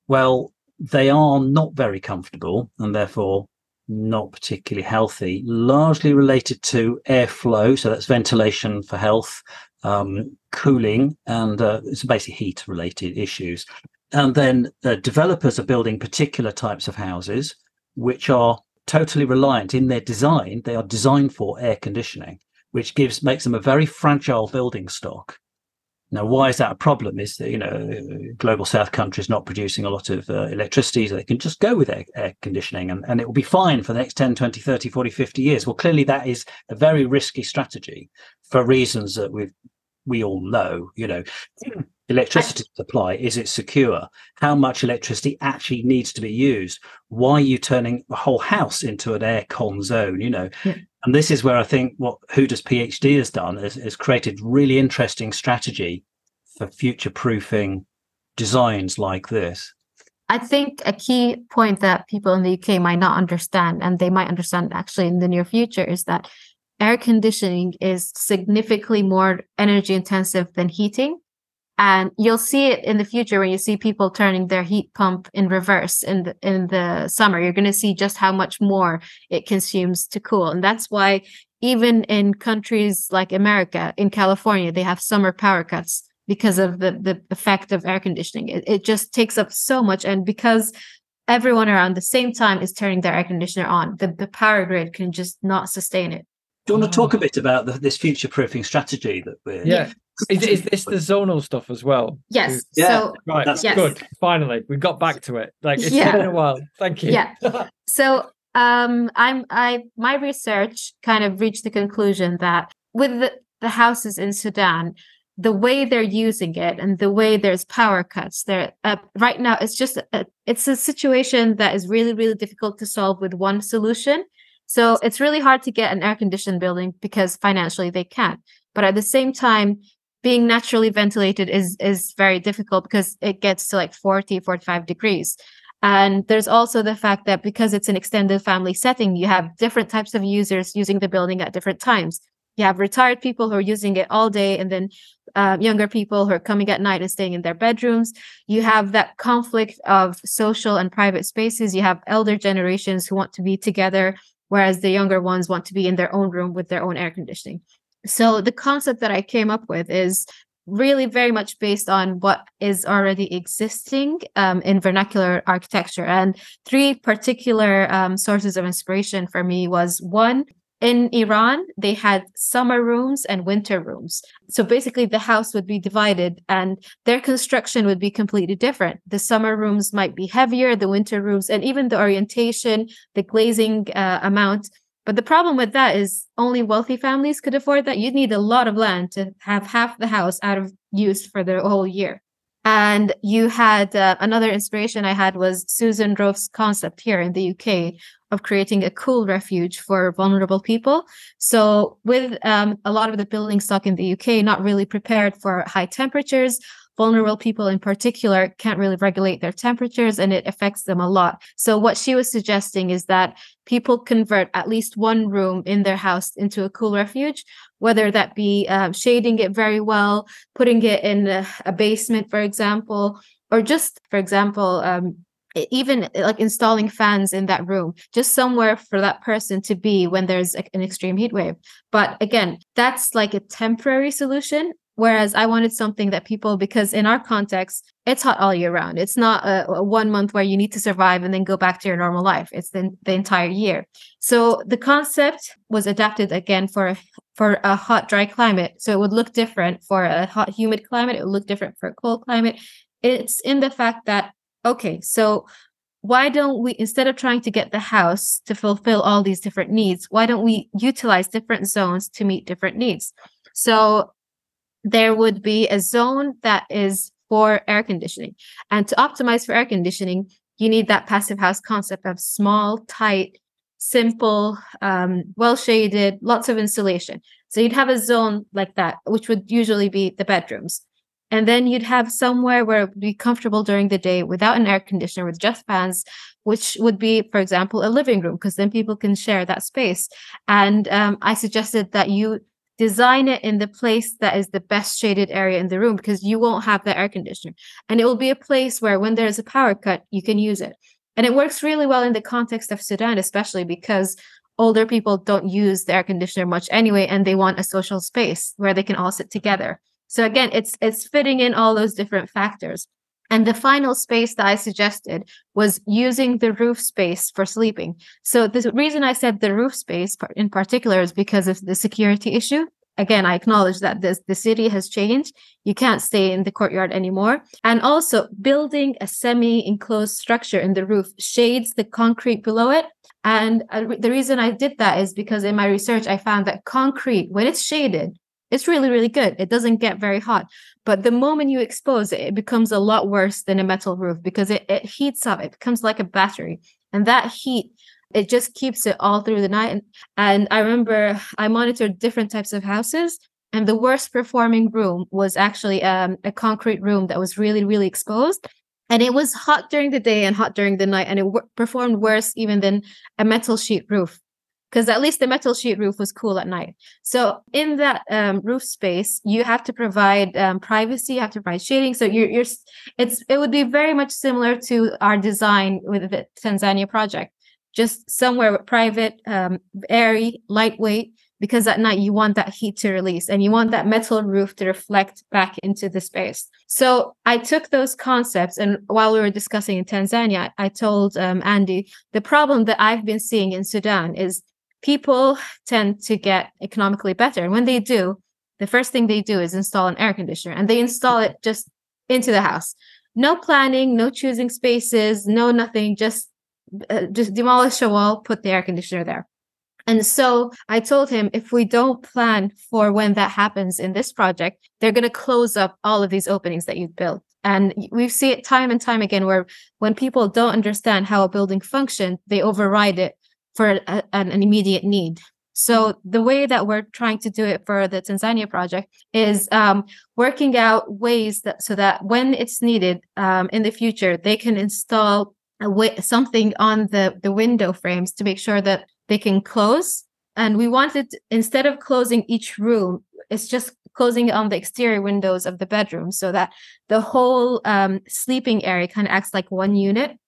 well, they are not very comfortable and therefore not particularly healthy, largely related to airflow. So that's ventilation for health, um, cooling, and uh, it's basically heat related issues. And then uh, developers are building particular types of houses, which are totally reliant in their design. They are designed for air conditioning, which gives makes them a very fragile building stock. Now, why is that a problem? Is that, you know, global south countries not producing a lot of uh, electricity, so they can just go with air, air conditioning and, and it will be fine for the next 10, 20, 30, 40, 50 years. Well, clearly that is a very risky strategy for reasons that we we all know, you know electricity supply is it secure how much electricity actually needs to be used why are you turning the whole house into an air con zone you know yeah. and this is where i think what huda's phd has done is, is created really interesting strategy for future proofing designs like this I think a key point that people in the UK might not understand, and they might understand actually in the near future, is that air conditioning is significantly more energy intensive than heating. And you'll see it in the future when you see people turning their heat pump in reverse in the in the summer. You're going to see just how much more it consumes to cool. And that's why even in countries like america in california they have summer power cuts because of the the effect of air conditioning. It, it just takes up so much. And because everyone around the same time is turning their air conditioner on the, the power grid can just not sustain it do you want to talk a bit about the, this future proofing strategy that we're yeah is, is this the zonal stuff as well? Yes. Yeah. So Right. That's Yes. Good. Finally, we got back to it. Like it's Yeah. taken a while. Thank you. Yeah. so um i'm i my research kind of reached the conclusion that with the, the houses in sudan the way they're using it and the way there's power cuts there uh, right now it's just a, it's a situation that is really really difficult to solve with one solution so it's really hard to get an air conditioned building because financially they can't but at the same time being naturally ventilated is is very difficult because it gets to like 40 45 degrees and there's also the fact that because it's an extended family setting, you have different types of users using the building at different times. You have retired people who are using it all day, and then uh, younger people who are coming at night and staying in their bedrooms. You have that conflict of social and private spaces. You have elder generations who want to be together, whereas the younger ones want to be in their own room with their own air conditioning. So the concept that I came up with is really very much based on what is already existing um, in vernacular architecture. And three particular um, sources of inspiration for me was one. In Iran, they had summer rooms and winter rooms. So basically, the house would be divided and their construction would be completely different. The summer rooms might be heavier, the winter rooms, and even the orientation, the glazing uh, amount but the problem with that is only wealthy families could afford that. You'd need a lot of land to have half the house out of use for the whole year. And you had uh, another inspiration I had was Susan Roaf's concept here in the UK of creating a cool refuge for vulnerable people. So, with um, a lot of the building stock in the UK not really prepared for high temperatures, vulnerable people in particular can't really regulate their temperatures and it affects them a lot. So, what she was suggesting is that people convert at least one room in their house into a cool refuge, whether that be um, shading it very well, putting it in a, a basement, for example, or just, for example, um, even like installing fans in that room, just somewhere for that person to be when there's an extreme heat wave. But again, that's like a temporary solution. Whereas I wanted something that people, because in our context, it's hot all year round. It's not a, a one month where you need to survive and then go back to your normal life. It's the, the entire year. So the concept was adapted again for for a hot, dry climate. So it would look different for a hot, humid climate. It would look different for a cold climate. It's in the fact that okay, so why don't we instead of trying to get the house to fulfill all these different needs, why don't we utilize different zones to meet different needs? So there would be a zone that is for air conditioning. And to optimize for air conditioning, you need that passive house concept of small, tight, simple, um, well shaded, lots of insulation. So you'd have a zone like that, which would usually be the bedrooms. And then you'd have somewhere where it would be comfortable during the day without an air conditioner, with just fans, which would be, for example, a living room, because then people can share that space. And um, I suggested that you design it in the place that is the best shaded area in the room because you won't have the air conditioner. And it will be a place where when there's a power cut, you can use it. And it works really well in the context of Sudan, especially because older people don't use the air conditioner much anyway, and they want a social space where they can all sit together. So again, it's it's fitting in all those different factors. And the final space that I suggested was using the roof space for sleeping. So the reason I said the roof space in particular is because of the security issue. Again, I acknowledge that this, the city has changed. You can't stay in the courtyard anymore. And also, building a semi enclosed structure in the roof shades the concrete below it. And uh, the reason I did that is because in my research, I found that concrete, when it's shaded, it's really, really good. It doesn't get very hot. But the moment you expose it, it becomes a lot worse than a metal roof because it, it heats up. It becomes like a battery. And that heat, it just keeps it all through the night. And, and I remember I monitored different types of houses. And the worst performing room was actually um, a concrete room that was really, really exposed. And it was hot during the day and hot during the night. And it w- performed worse even than a metal sheet roof because at least the metal sheet roof was cool at night. So in that um, roof space, you have to provide um, privacy, you have to provide shading. So you're, you're it's it would be very much similar to our design with the Tanzania project, just somewhere private, um, airy, lightweight. Because at night you want that heat to release and you want that metal roof to reflect back into the space. So I took those concepts, and while we were discussing in Tanzania, I told um, Andy the problem that I've been seeing in Sudan is people tend to get economically better. And when they do, the first thing they do is install an air conditioner and they install it just into the house. No planning, no choosing spaces, no nothing, just uh, just demolish a wall, put the air conditioner there. And so I told him if we don't plan for when that happens in this project, they're going to close up all of these openings that you've built. And we see it time and time again where when people don't understand how a building functions, they override it for a, an, an immediate need. So the way that we're trying to do it for the Tanzania project is um, working out ways that so that when it's needed um, in the future, they can install a something on the the window frames to make sure that they can close. And we wanted instead of closing each room, it's just closing on the exterior windows of the bedroom so that the whole um, sleeping area kind of acts like one unit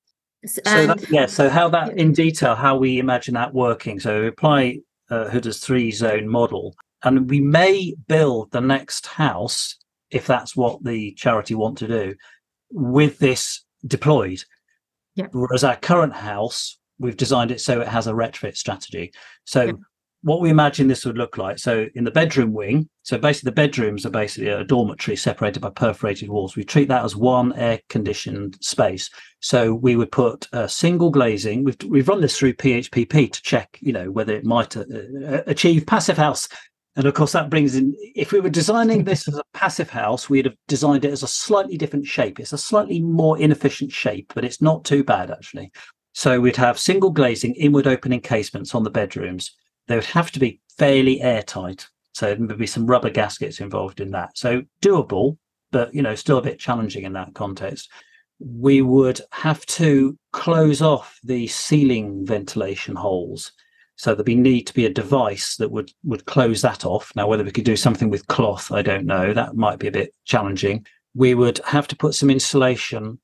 so that, yeah, so how that in detail, how we imagine that working. So we apply uh, Huda's three zone model, and we may build the next house if that's what the charity want to do with this deployed. Yeah. Whereas our current house, we've designed it so it has a retrofit strategy. So yeah what we imagine this would look like. So in the bedroom wing, so basically the bedrooms are basically a dormitory separated by perforated walls. We treat that as one air conditioned space. So we would put a single glazing. We've we've run this through PHPP to check, you know, whether it might uh, uh, achieve passive house. And of course, that brings in. If we were designing this as a passive house, we'd have designed it as a slightly different shape. It's a slightly more inefficient shape, but it's not too bad actually. So we'd have single glazing, inward opening casements on the bedrooms they would have to be fairly airtight. So there would be some rubber gaskets involved in that. So doable, but you know, still a bit challenging in that context. We would have to close off the ceiling ventilation holes. So there'd be need to be a device that would would close that off. Now, whether we could do something with cloth, I don't know. That might be a bit challenging. We would have to put some insulation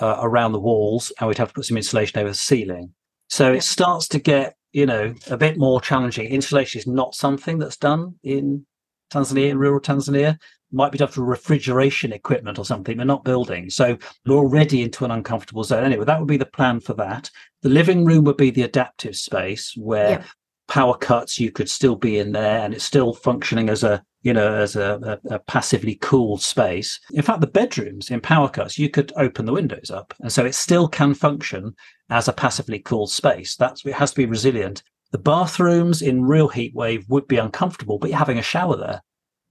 uh, around the walls, and we'd have to put some insulation over the ceiling. So it starts to get you know, a bit more challenging. Insulation is not something that's done in Tanzania, in rural Tanzania. Might be done for refrigeration equipment or something, but not building. So we're already into an uncomfortable zone. Anyway, that would be the plan for that. The living room would be the adaptive space where yeah. power cuts, you could still be in there and it's still functioning as a you know, as a, a, a, passively cooled space. In fact, the bedrooms in power cuts, you could open the windows up. And so it still can function as a passively cooled space. That's it has to be resilient. The bathrooms in real heat wave would be uncomfortable, but you're having a shower there,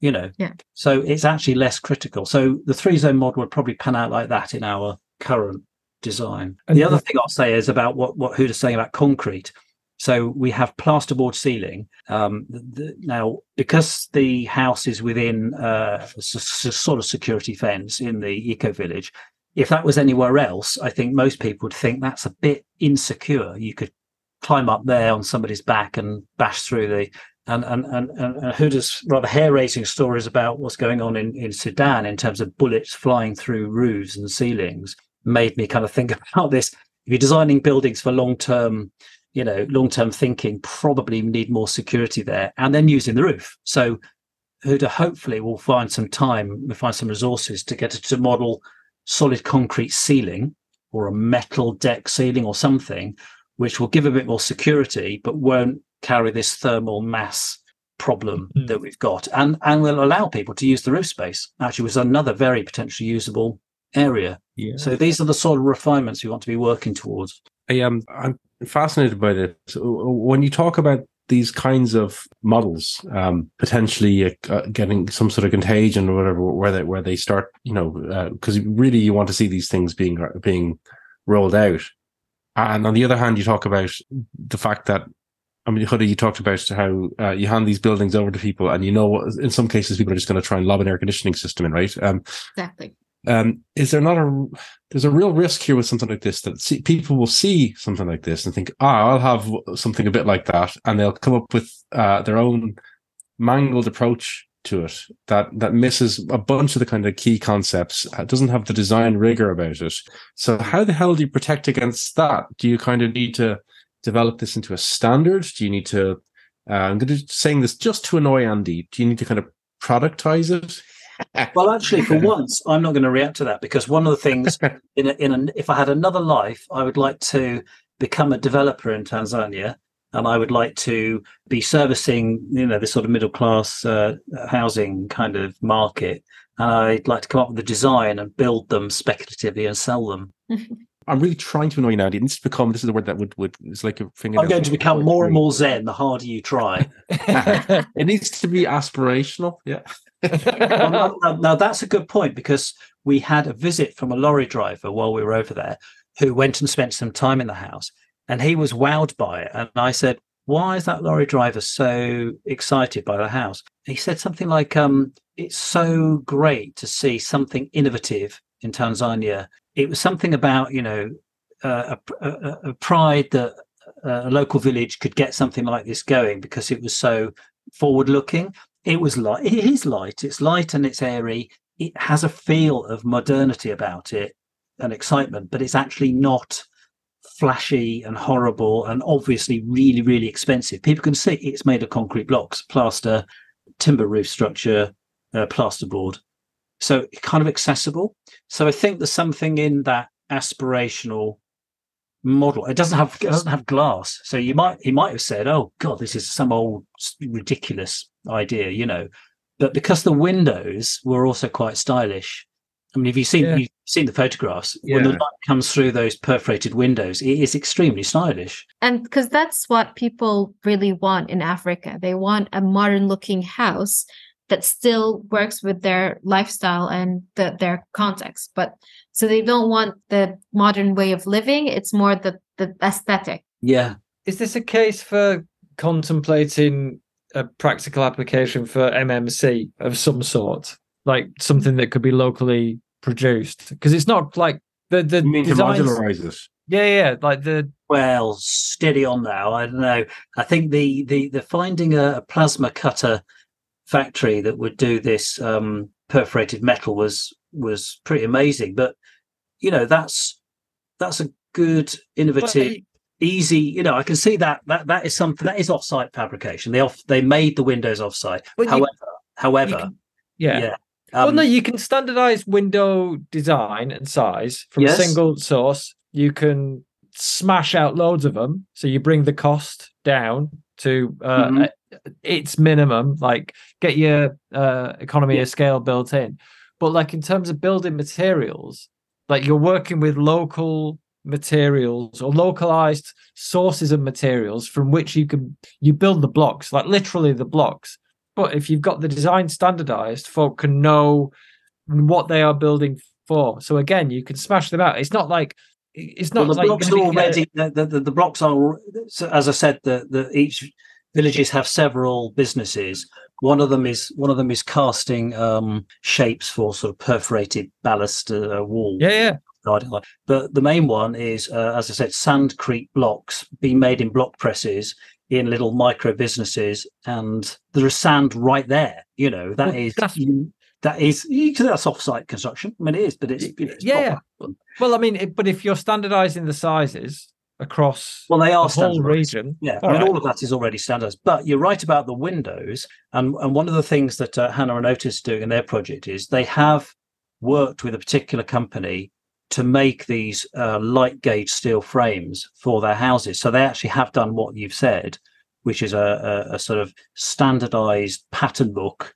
you know. Yeah. So it's actually less critical. So the three zone model would probably pan out like that in our current design. And the other thing I'll say is about what, what Huda's saying about concrete. So we have plasterboard ceiling. Um, the, now, because the house is within uh, a, sort of security fence in the eco village, if that was anywhere else, I think most people would think that's a bit insecure. You could climb up there on somebody's back and bash through the and and and, and Huda's rather hair-raising stories about what's going on in, in Sudan in terms of bullets flying through roofs and ceilings made me kind of think <laughs> about this. If you're designing buildings for long-term you know, long term thinking, probably need more security there, and then using the roof. So Huda hopefully will find some time, we'll find some resources to get it to model solid concrete ceiling or a metal deck ceiling or something, which will give a bit more security, but won't carry this thermal mass problem mm-hmm. that we've got and and will allow people to use the roof space actually was another very potentially usable area yeah. so these are the sort of refinements we want to be working towards I am I'm fascinated by this. When you talk about these kinds of models, um, potentially uh, getting some sort of contagion or whatever, where they where they start, you know, because uh, really you want to see these things being being rolled out. And on the other hand, you talk about the fact that I mean, Huda, you talked about how uh, you hand these buildings over to people, and you know, in some cases, people are just going to try and lob an air conditioning system in, right? Um, exactly. Um, is there not a there's a real risk here with something like this that see, people will see something like this and think, ah, I'll have something a bit like that, and they'll come up with uh, their own mangled approach to it that that misses a bunch of the kind of key concepts. It doesn't have the design rigor about it. So how the hell do you protect against that? Do you kind of need to develop this into a standard? Do you need to? Uh, I'm going to saying this just to annoy Andy. Do you need to kind of productize it? Well, actually, for <laughs> once, I'm not going to react to that because one of the things <laughs> in a, in a, if I had another life, I would like to become a developer in Tanzania, and I would like to be servicing, you know, this sort of middle class uh, housing kind of market, and I'd like to come up with a design and build them speculatively and sell them. I'm really trying to annoy you now. It needs to become. This is the word that would would. It's like a finger. I'm going to become more and more zen the harder you try. <laughs> it needs to be aspirational. Yeah. Well, now, now, that's a good point because we had a visit from a lorry driver while we were over there who went and spent some time in the house and he was wowed by it. And I said, Why is that lorry driver so excited by the house? he said something like, um, It's so great to see something innovative in Tanzania. It was something about, you know, uh, a, a, a pride that a local village could get something like this going because it was so forward looking it was light. It is light. It's light and it's airy. It has a feel of modernity about it and excitement, but it's actually not flashy and horrible and obviously really, really expensive. People can see it's made of concrete blocks, plaster, timber roof structure, uh, plasterboard. So kind of accessible. So I think there's something in that aspirational model. It doesn't have it doesn't have glass, so you might he might have said, "Oh God, this is some old ridiculous idea," you know. But because the windows were also quite stylish. I mean, if you've seen yeah. you've seen the photographs, yeah. when the light comes through those perforated windows, it is extremely stylish. And because that's what people really want in Africa, they want a modern looking house that still works with their lifestyle and the, their context. But so they don't want the modern way of living. It's more the, the aesthetic. Yeah. Is this a case for contemplating a practical application for MMC of some sort? Like something that could be locally produced? Because it's not like the the you mean designs... to modularize this. Yeah, yeah, like the well, steady on now. I don't know. I think the the the finding a plasma cutter factory that would do this um, perforated metal was was pretty amazing. But you know, that's that's a good, innovative, easy. You know, I can see that that that is something that is offsite fabrication. They off they made the windows offsite. however, however, can, yeah. yeah. Um, well, no, you can standardize window design and size from yes. a single source. You can smash out loads of them, so you bring the cost down to uh, mm-hmm its minimum, like get your uh, economy yeah. of scale built in. But like in terms of building materials, like you're working with local materials or localized sources of materials from which you can you build the blocks, like literally the blocks. But if you've got the design standardized, folk can know what they are building for. So again, you can smash them out. It's not like it's not well, the like blocks are already the, the, the, blocks are as I said the the each villages have several businesses. One of them is one of them is casting um, shapes for sort of perforated ballast uh, wall. Yeah, yeah. But the main one is, uh, as I said, sandcrete blocks being made in block presses in little micro businesses, and there is sand right there. You know that well, is that is that's off-site construction. I mean, it is, but it's, it's yeah. Well, I mean, it, but if you're standardizing the sizes, across well they are the whole region. Yeah all i mean right. all of that is already standardized. But you're right about the windows and and one of the things that uh, hannah and otis are doing in their project is they have worked with a particular company to make these uh, light gauge steel frames for their houses. So they actually have done what you've said which is a, a, a sort of standardized pattern book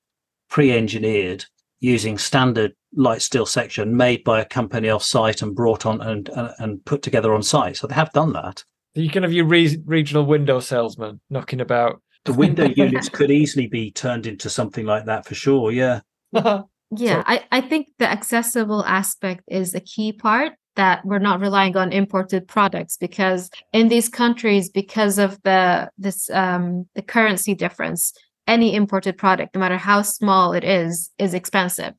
pre-engineered using standard light steel section made by a company off site and brought on and, and, and put together on site. So they have done that. You can have your re- regional window salesman knocking about. The window units could easily be turned into something like that for sure. Yeah. <laughs> yeah, I, I think the accessible aspect is a key part that we're not relying on imported products because in these countries because of the this um the currency difference any imported product, no matter how small it is, is expensive.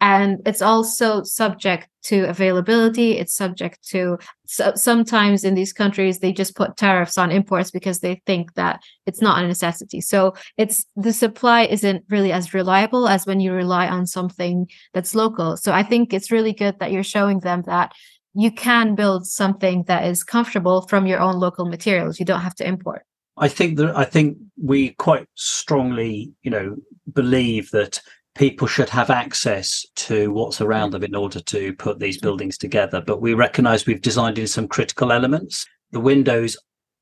And it's also subject to availability. It's subject to so sometimes in these countries they just put tariffs on imports because they think that it's not a necessity. So it's the supply isn't really as reliable as when you rely on something that's local. So i think it's really good that you're showing them that you can build something that is comfortable from your own local materials. You don't have to import. I think that I think we quite strongly, you know, believe that people should have access to what's around mm. them in order to put these buildings together. But we recognise we've designed in some critical elements. The windows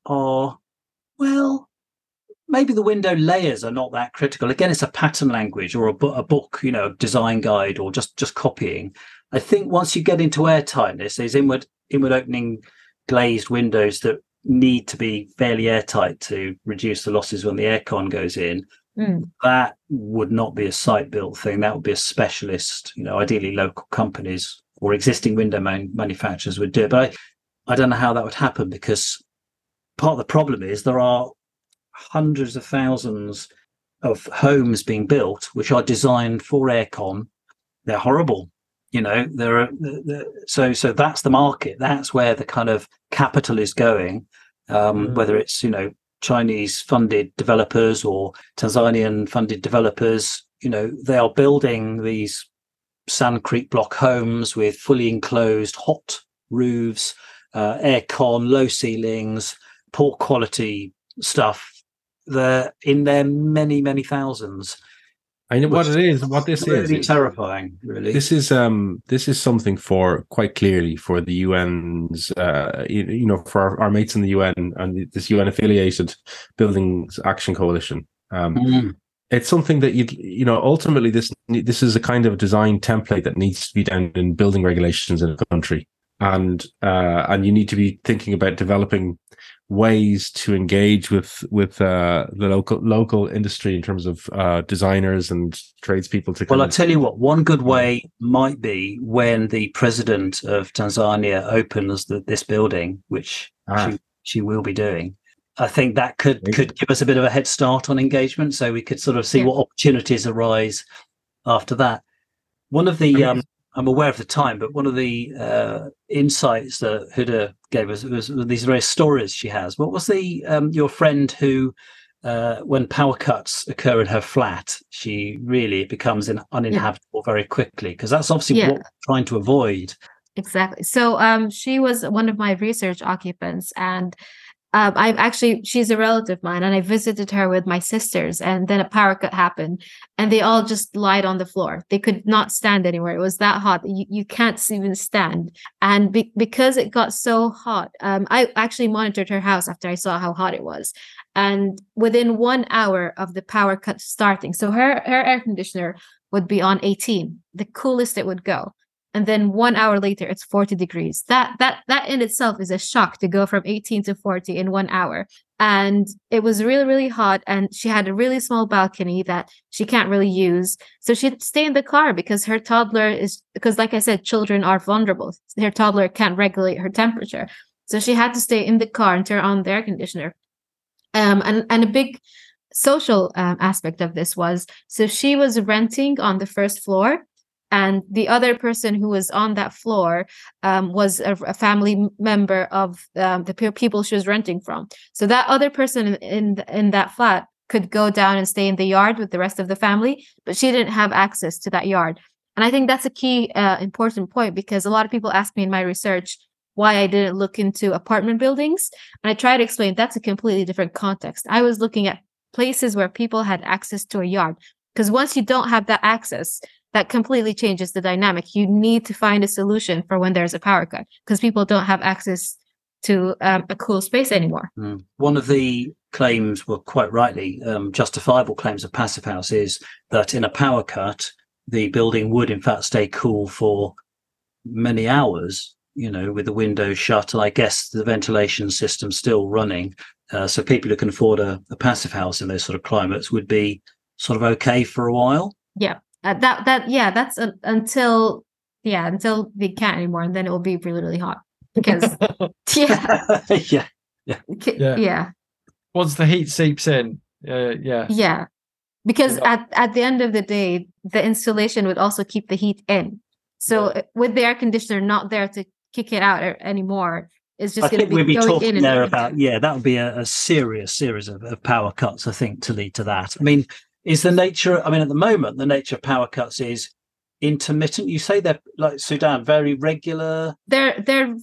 are, well, maybe the window layers are not that critical. Again, it's a pattern language or a, bu- a book, you know, a design guide or just just copying. I think once you get into airtightness, there's inward inward opening glazed windows that need to be fairly airtight to reduce the losses when the aircon goes in. Mm. That would not be a site built thing. That would be a specialist, you know, ideally local companies or existing window man- manufacturers would do it. But I, I don't know how that would happen because part of the problem is there are hundreds of thousands of homes being built which are designed for aircon. They're horrible you know there are so so that's the market that's where the kind of capital is going um, Mm. whether it's you know chinese funded developers or tanzanian funded developers you know they are building these sandcrete block homes with fully enclosed hot roofs uh, aircon low ceilings poor quality stuff. They're in their many many thousands I know what it is. What this really is. terrifying really This is um this is something for quite clearly for the UN's uh you, you know for our, our mates in the UN and this UN affiliated buildings action coalition. Um Mm. it's something that you you know ultimately this this is a kind of design template that needs to be done in building regulations in a country and uh and you need to be thinking about developing ways to engage with with uh the local local industry in terms of uh designers and tradespeople to Well, I'll tell you what, one good way might be when the president of Tanzania opens the, this building, which Ah. she, she will be doing. I think that could, Great. could give us a bit of a head start on engagement. So we could sort of see Yeah. what opportunities arise after that. One of the, um, I'm aware of the time, but one of the uh, insights that Huda gave us was, these various stories she has. What was the, um, your friend who, uh, when power cuts occur in her flat, she really becomes in, uninhabitable very quickly because that's obviously Yeah. what we're trying to avoid. Exactly. So um she was one of my research occupants and um I've actually she's a relative of mine and I visited her with my sisters and then a power cut happened and they all just lied on the floor. They could not stand anywhere. It was that hot. You, you can't even stand. And be, because it got so hot, um I actually monitored her house after I saw how hot it was. And within one hour of the power cut starting, so her her air conditioner would be on 18, the coolest it would go and then one hour later it's 40 degrees. That that that in itself is a shock to go from 18 to 40 in one hour. And it was really really hot and she had a really small balcony that she can't really use. So she'd stay in the car because her toddler is because like i said children are vulnerable. Her toddler can't regulate her temperature. So she had to stay in the car and turn on the air conditioner. Um and and a big social um, aspect of this was so she was renting on the first floor and the other person who was on that floor um, was a, a family member of um, the pe- people she was renting from. So that other person in in, in that flat could go down and stay in the yard with the rest of the family, but she didn't have access to that yard. And I think that's a key uh, important point because a lot of people ask me in my research why I didn't look into apartment buildings, and I try to explain that's a completely different context. I was looking at places where people had access to a yard because once you don't have that access that completely changes the dynamic. You need to find a solution for when there's a power cut because people don't have access to um, a cool space anymore. Mm. One of the claims, well, quite rightly, um, justifiable claims of Passive House is that in a power cut, the building would in fact stay cool for many hours, you know, with the windows shut. And I guess the ventilation system still running. Uh, so people who can afford a, a passive house in those sort of climates would be sort of okay for a while. Uh, that that yeah, that's uh, until yeah until they can't anymore, and then it will be really really hot because <laughs> <laughs> <laughs> yeah yeah. ca- Yeah. yeah Once the heat seeps in, uh, yeah. yeah because You know- at, at the end of the day the insulation would also keep the heat in so uh, with the air conditioner not there to kick it out anymore it's just I going to think be we'd be going in talking and there about yeah, that would be a, a serious series of, of power cuts. I think to lead to that. I mean, is the nature? I mean, at the moment, the nature of power cuts is intermittent. You say they're like Sudan, very regular. they're they're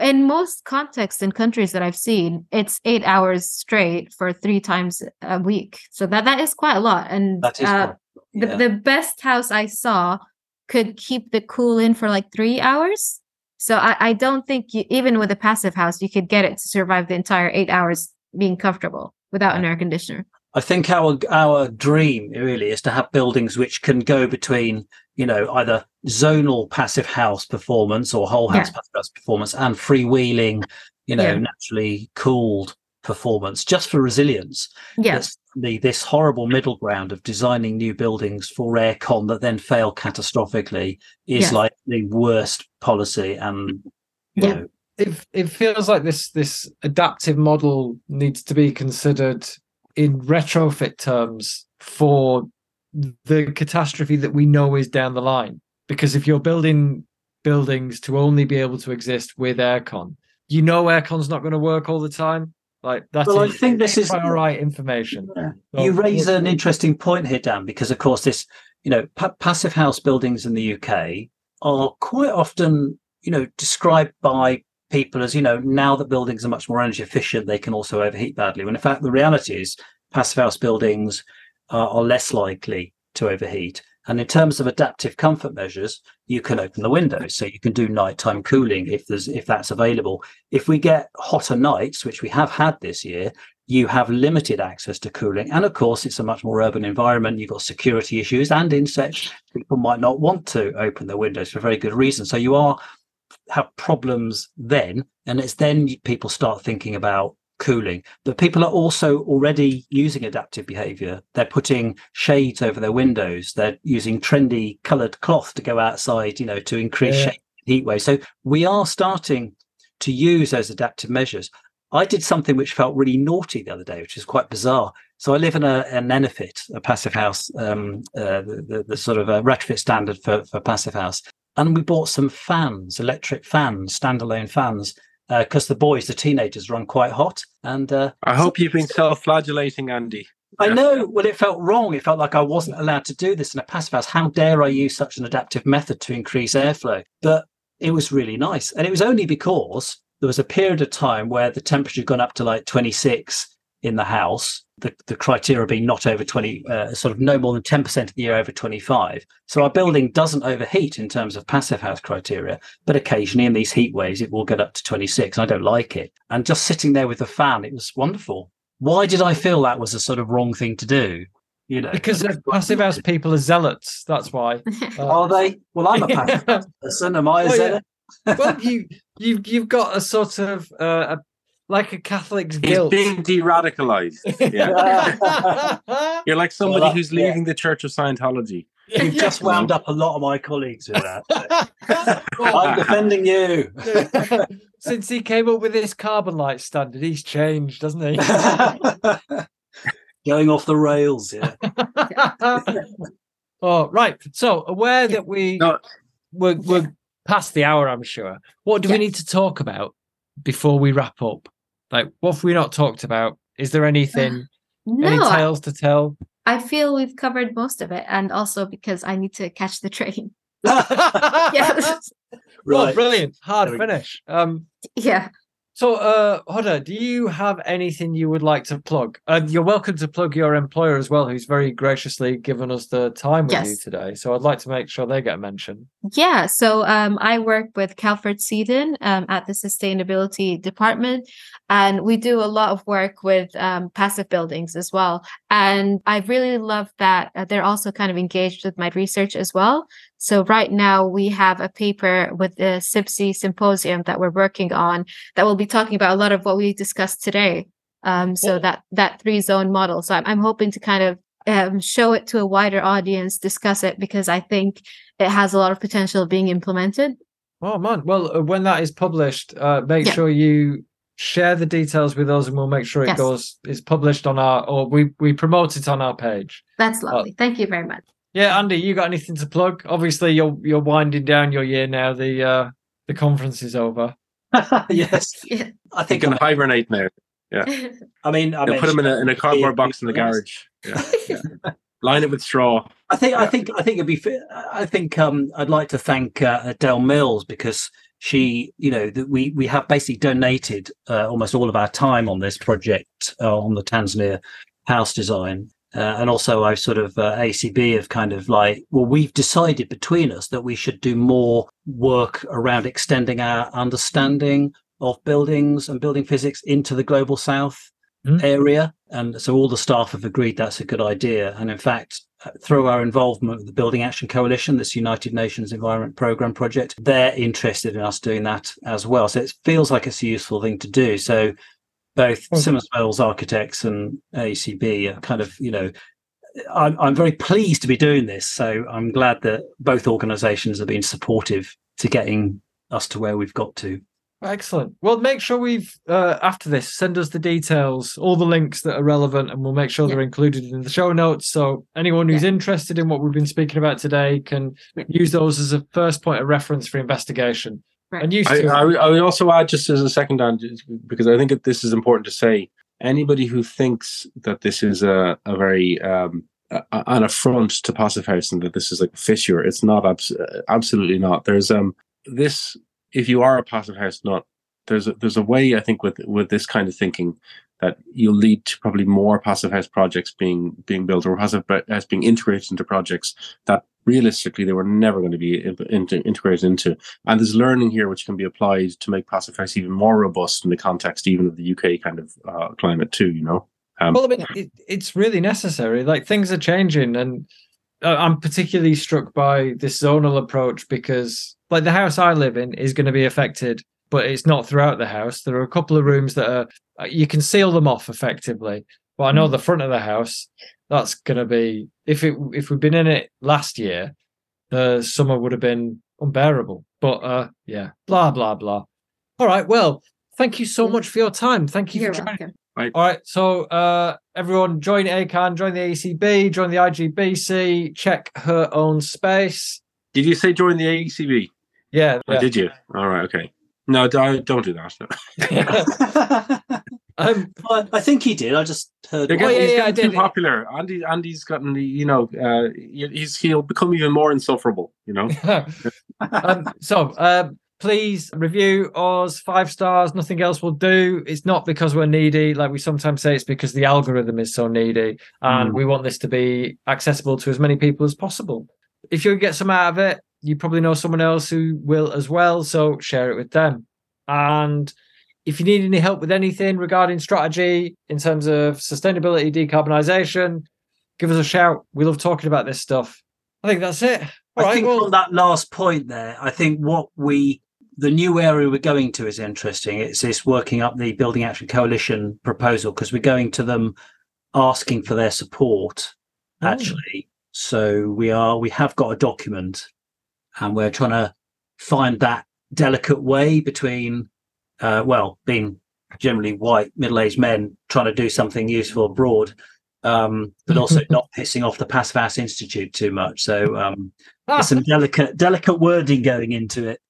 in most contexts in countries that I've seen, it's eight hours straight for three times a week. So that that is quite a lot. And That is uh, quite- the, the best house I saw could keep the cool in for like three hours. So I, I don't think you, even with a passive house, you could get it to survive the entire eight hours being comfortable without an air conditioner. I think our our dream really is to have buildings which can go between you know either zonal passive house performance or whole house Yeah. passive house performance and freewheeling, you know, Yeah. naturally cooled performance just for resilience. Yes. the this horrible middle ground of designing new buildings for aircon that then fail catastrophically is Yes. like the worst policy and you Yeah. know it, it feels like this this adaptive model needs to be considered in retrofit terms for the catastrophe that we know is down the line. Because if you're building buildings to only be able to exist with aircon you know aircon's not going to work all the time. Like that's Well, I think this is- all right information. So- you raise an interesting point here dan because of course this you know pa- passive house buildings in the uk are quite often you know described by people as you know now that buildings are much more energy efficient they can also overheat badly when in fact the reality is passive house buildings are, are less likely to overheat and in terms of adaptive comfort measures you can open the windows so you can do nighttime cooling if there's if that's available if we get hotter nights which we have had this year you have limited access to cooling. And of course, it's a much more urban environment. You've got security issues and insects. People might not want to open their windows for very good reason. So you are have problems then. And it's then people start thinking about cooling. But people are also already using adaptive behavior. They're putting shades over their windows. They're using trendy colored cloth to go outside, you know, to increase Yeah. shade heat wave. So we are starting to use those adaptive measures. I did something which felt really naughty the other day, which is quite bizarre. So I live in a, a EnerPHit, a passive house, um, uh, the, the, the sort of a retrofit standard for, for passive house. And we bought some fans, electric fans, standalone fans, because the boys, the teenagers, run quite hot. And uh, I hope you've been self-flagellating, Andy. I know. Well, it felt wrong. It felt like I wasn't allowed to do this in a passive house. How dare I use such an adaptive method to increase airflow? But it was really nice. And it was only because there was a period of time where the temperature had gone up to like 26 in the house, the, the criteria being not over 20, uh, sort of no more than 10% of the year over 25. So our building doesn't overheat in terms of passive house criteria, but occasionally in these heat waves, it will get up to 26. I don't like it. And just sitting there with the fan, it was wonderful. Why did I feel that was a sort of wrong thing to do? You know, because passive house people are zealots that's why Uh, <laughs> Are they? Well, I'm a <laughs> passive house person. Am I a yeah. zealot? well, you you've you've got a sort of uh, a, like a Catholic's He's guilt. being de-radicalized. Yeah. <laughs> <laughs> You're like somebody that- who's yeah. leaving the Church of Scientology. You've <laughs> just wound up a lot of my colleagues with that. I'm defending you. Since he came up with this CarbonLite standard, he's changed, doesn't he? Going off the rails, yeah. oh, right. So aware that we No. we're, we're past the hour, I'm sure. What do we need to talk about before we wrap up? Like, what have we not talked about? Is there anything, <sighs> any no, I, tales to tell? I feel we've covered most of it. And also because I need to catch the train. <laughs> <laughs> yeah. Yeah. Well, right. brilliant. Hard There we go. finish. Um, yeah. So, uh, Huda, do you have anything you would like to plug? And you're welcome to plug your employer as well, who's very graciously given us the time with you today. So, I'd like to make sure they get mentioned. Yeah, so um, I work with Calfordseaden um, at the sustainability department, and we do a lot of work with um, passive buildings as well. And I really love that uh, they're also kind of engaged with my research as well. So right now we have a paper with the CIBSE symposium that we're working on that will be talking about a lot of what we discussed today. Um, so that that three zone model. So I'm, I'm hoping to kind of um, show it to a wider audience, discuss it because I think it has a lot of potential of being implemented. Oh, man. Well, uh, when that is published, uh, make Yeah. sure you share the details with us, and we'll make sure it Yes. goes is published on our or we we promote it on our page. That's lovely. Thank you very much. Yeah, Andy, you got anything to plug? Obviously, you're you're winding down your year now. The uh the conference is over. <laughs> yes, Yeah. I They think. can I, hibernate now. Yeah, <laughs> I mean, I They'll put them in a, in a cardboard box in the garage. Yeah. <laughs> yeah. Line it with straw. I think I think I think it'd be. fa- I think um, I'd like to thank uh, Adele Mills because she, you know, that we we have basically donated uh, almost all of our time on this project uh, on the Tanzania house design. Uh, and also, I sort of uh, AECB have kind of like, well, we've decided between us that we should do more work around extending our understanding of buildings and building physics into the global south Mm. area. And so all the staff have agreed that's a good idea. And in fact, uh, through our involvement with the Building Action Coalition, this United Nations Environment Programme project, they're interested in us doing that as well. So it feels like it's a useful thing to do. So both Okay. SimmondsMills Architects and AECB are kind of, you know, I'm, I'm very pleased to be doing this. So I'm glad that both organisations have been supportive to getting us to where we've got to. Excellent. Well, make sure we've uh, after this send us the details, all the links that are relevant, and we'll make sure they're included in the show notes. So anyone who's interested in what we've been speaking about today can use those as a first point of reference for investigation. Right. And used I, to I, would- I would also add just as a second on because I think that this is important to say. Anybody who thinks that this is a, a very um, a, a- an affront to Passive House and that this is like a fissure, it's not. Abs- uh, absolutely not. There's um this. If you are a Passive House nut, there's a, there's a way I think with with this kind of thinking that you'll lead to probably more Passive House projects being being built or Passive House being integrated into projects that realistically they were never going to be integrated into. And there's learning here which can be applied to make Passive even more robust in the context even of the UK kind of uh, climate too. You know. Um, well, I mean, it, it's really necessary. Like things are changing, and uh, I'm particularly struck by this zonal approach because, like, the house I live in is going to be affected, but it's not throughout the house. There are a couple of rooms that are uh, you can seal them off effectively. But I know the front of the house that's going to be if it if we'd been in it last year, the summer would have been unbearable. But uh, yeah, blah blah blah. All right, well, thank you so much for your time. Thank you You're for joining. welcome. All right, so uh, everyone join ACAN, join the AECB, join the IGBC, check her own space. did you say join the AECB? Yeah, Or yeah. did you? All right. Okay. No, don't, don't do that. <laughs> <laughs> <laughs> No. um, Well, I think he did. I just heard. They're Oh, getting, yeah, he's yeah, I getting too did. popular. Andy, Andy's gotten, the- you know, uh, he's he'll become even more insufferable. You know. <laughs> um, so uh, please review us five stars. Nothing else will do. It's not because we're needy, like we sometimes say. It's because the algorithm is so needy, and Mm. we want this to be accessible to as many people as possible. If you get some out of it, you probably know someone else who will as well. So share it with them. And if you need any help with anything regarding strategy in terms of sustainability, decarbonisation, give us a shout. We love talking about this stuff. I think that's it. All I right, think well- on that last point there, I think what we the new area we're going to is interesting. It's this working up the Building Action Coalition proposal because we're going to them asking for their support Oh. actually. So we are we have got a document and we're trying to find that delicate way between uh, well, being generally white middle-aged men trying to do something useful abroad um, but also <laughs> not pissing off the Passive House Institute too much. So um, there's some delicate delicate wording going into it.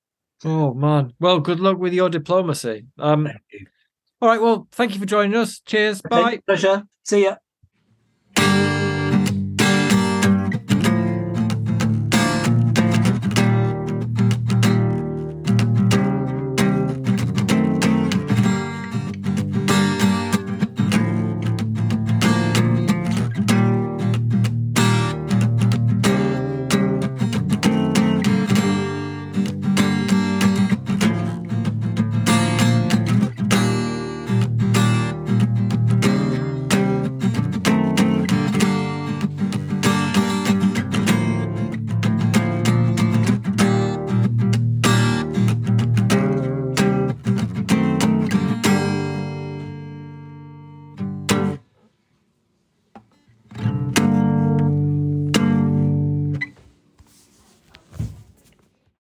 Oh man. Well, good luck with your diplomacy. Um Thank you. all right, well, thank you for joining us. Cheers. Bye. Pleasure. See ya.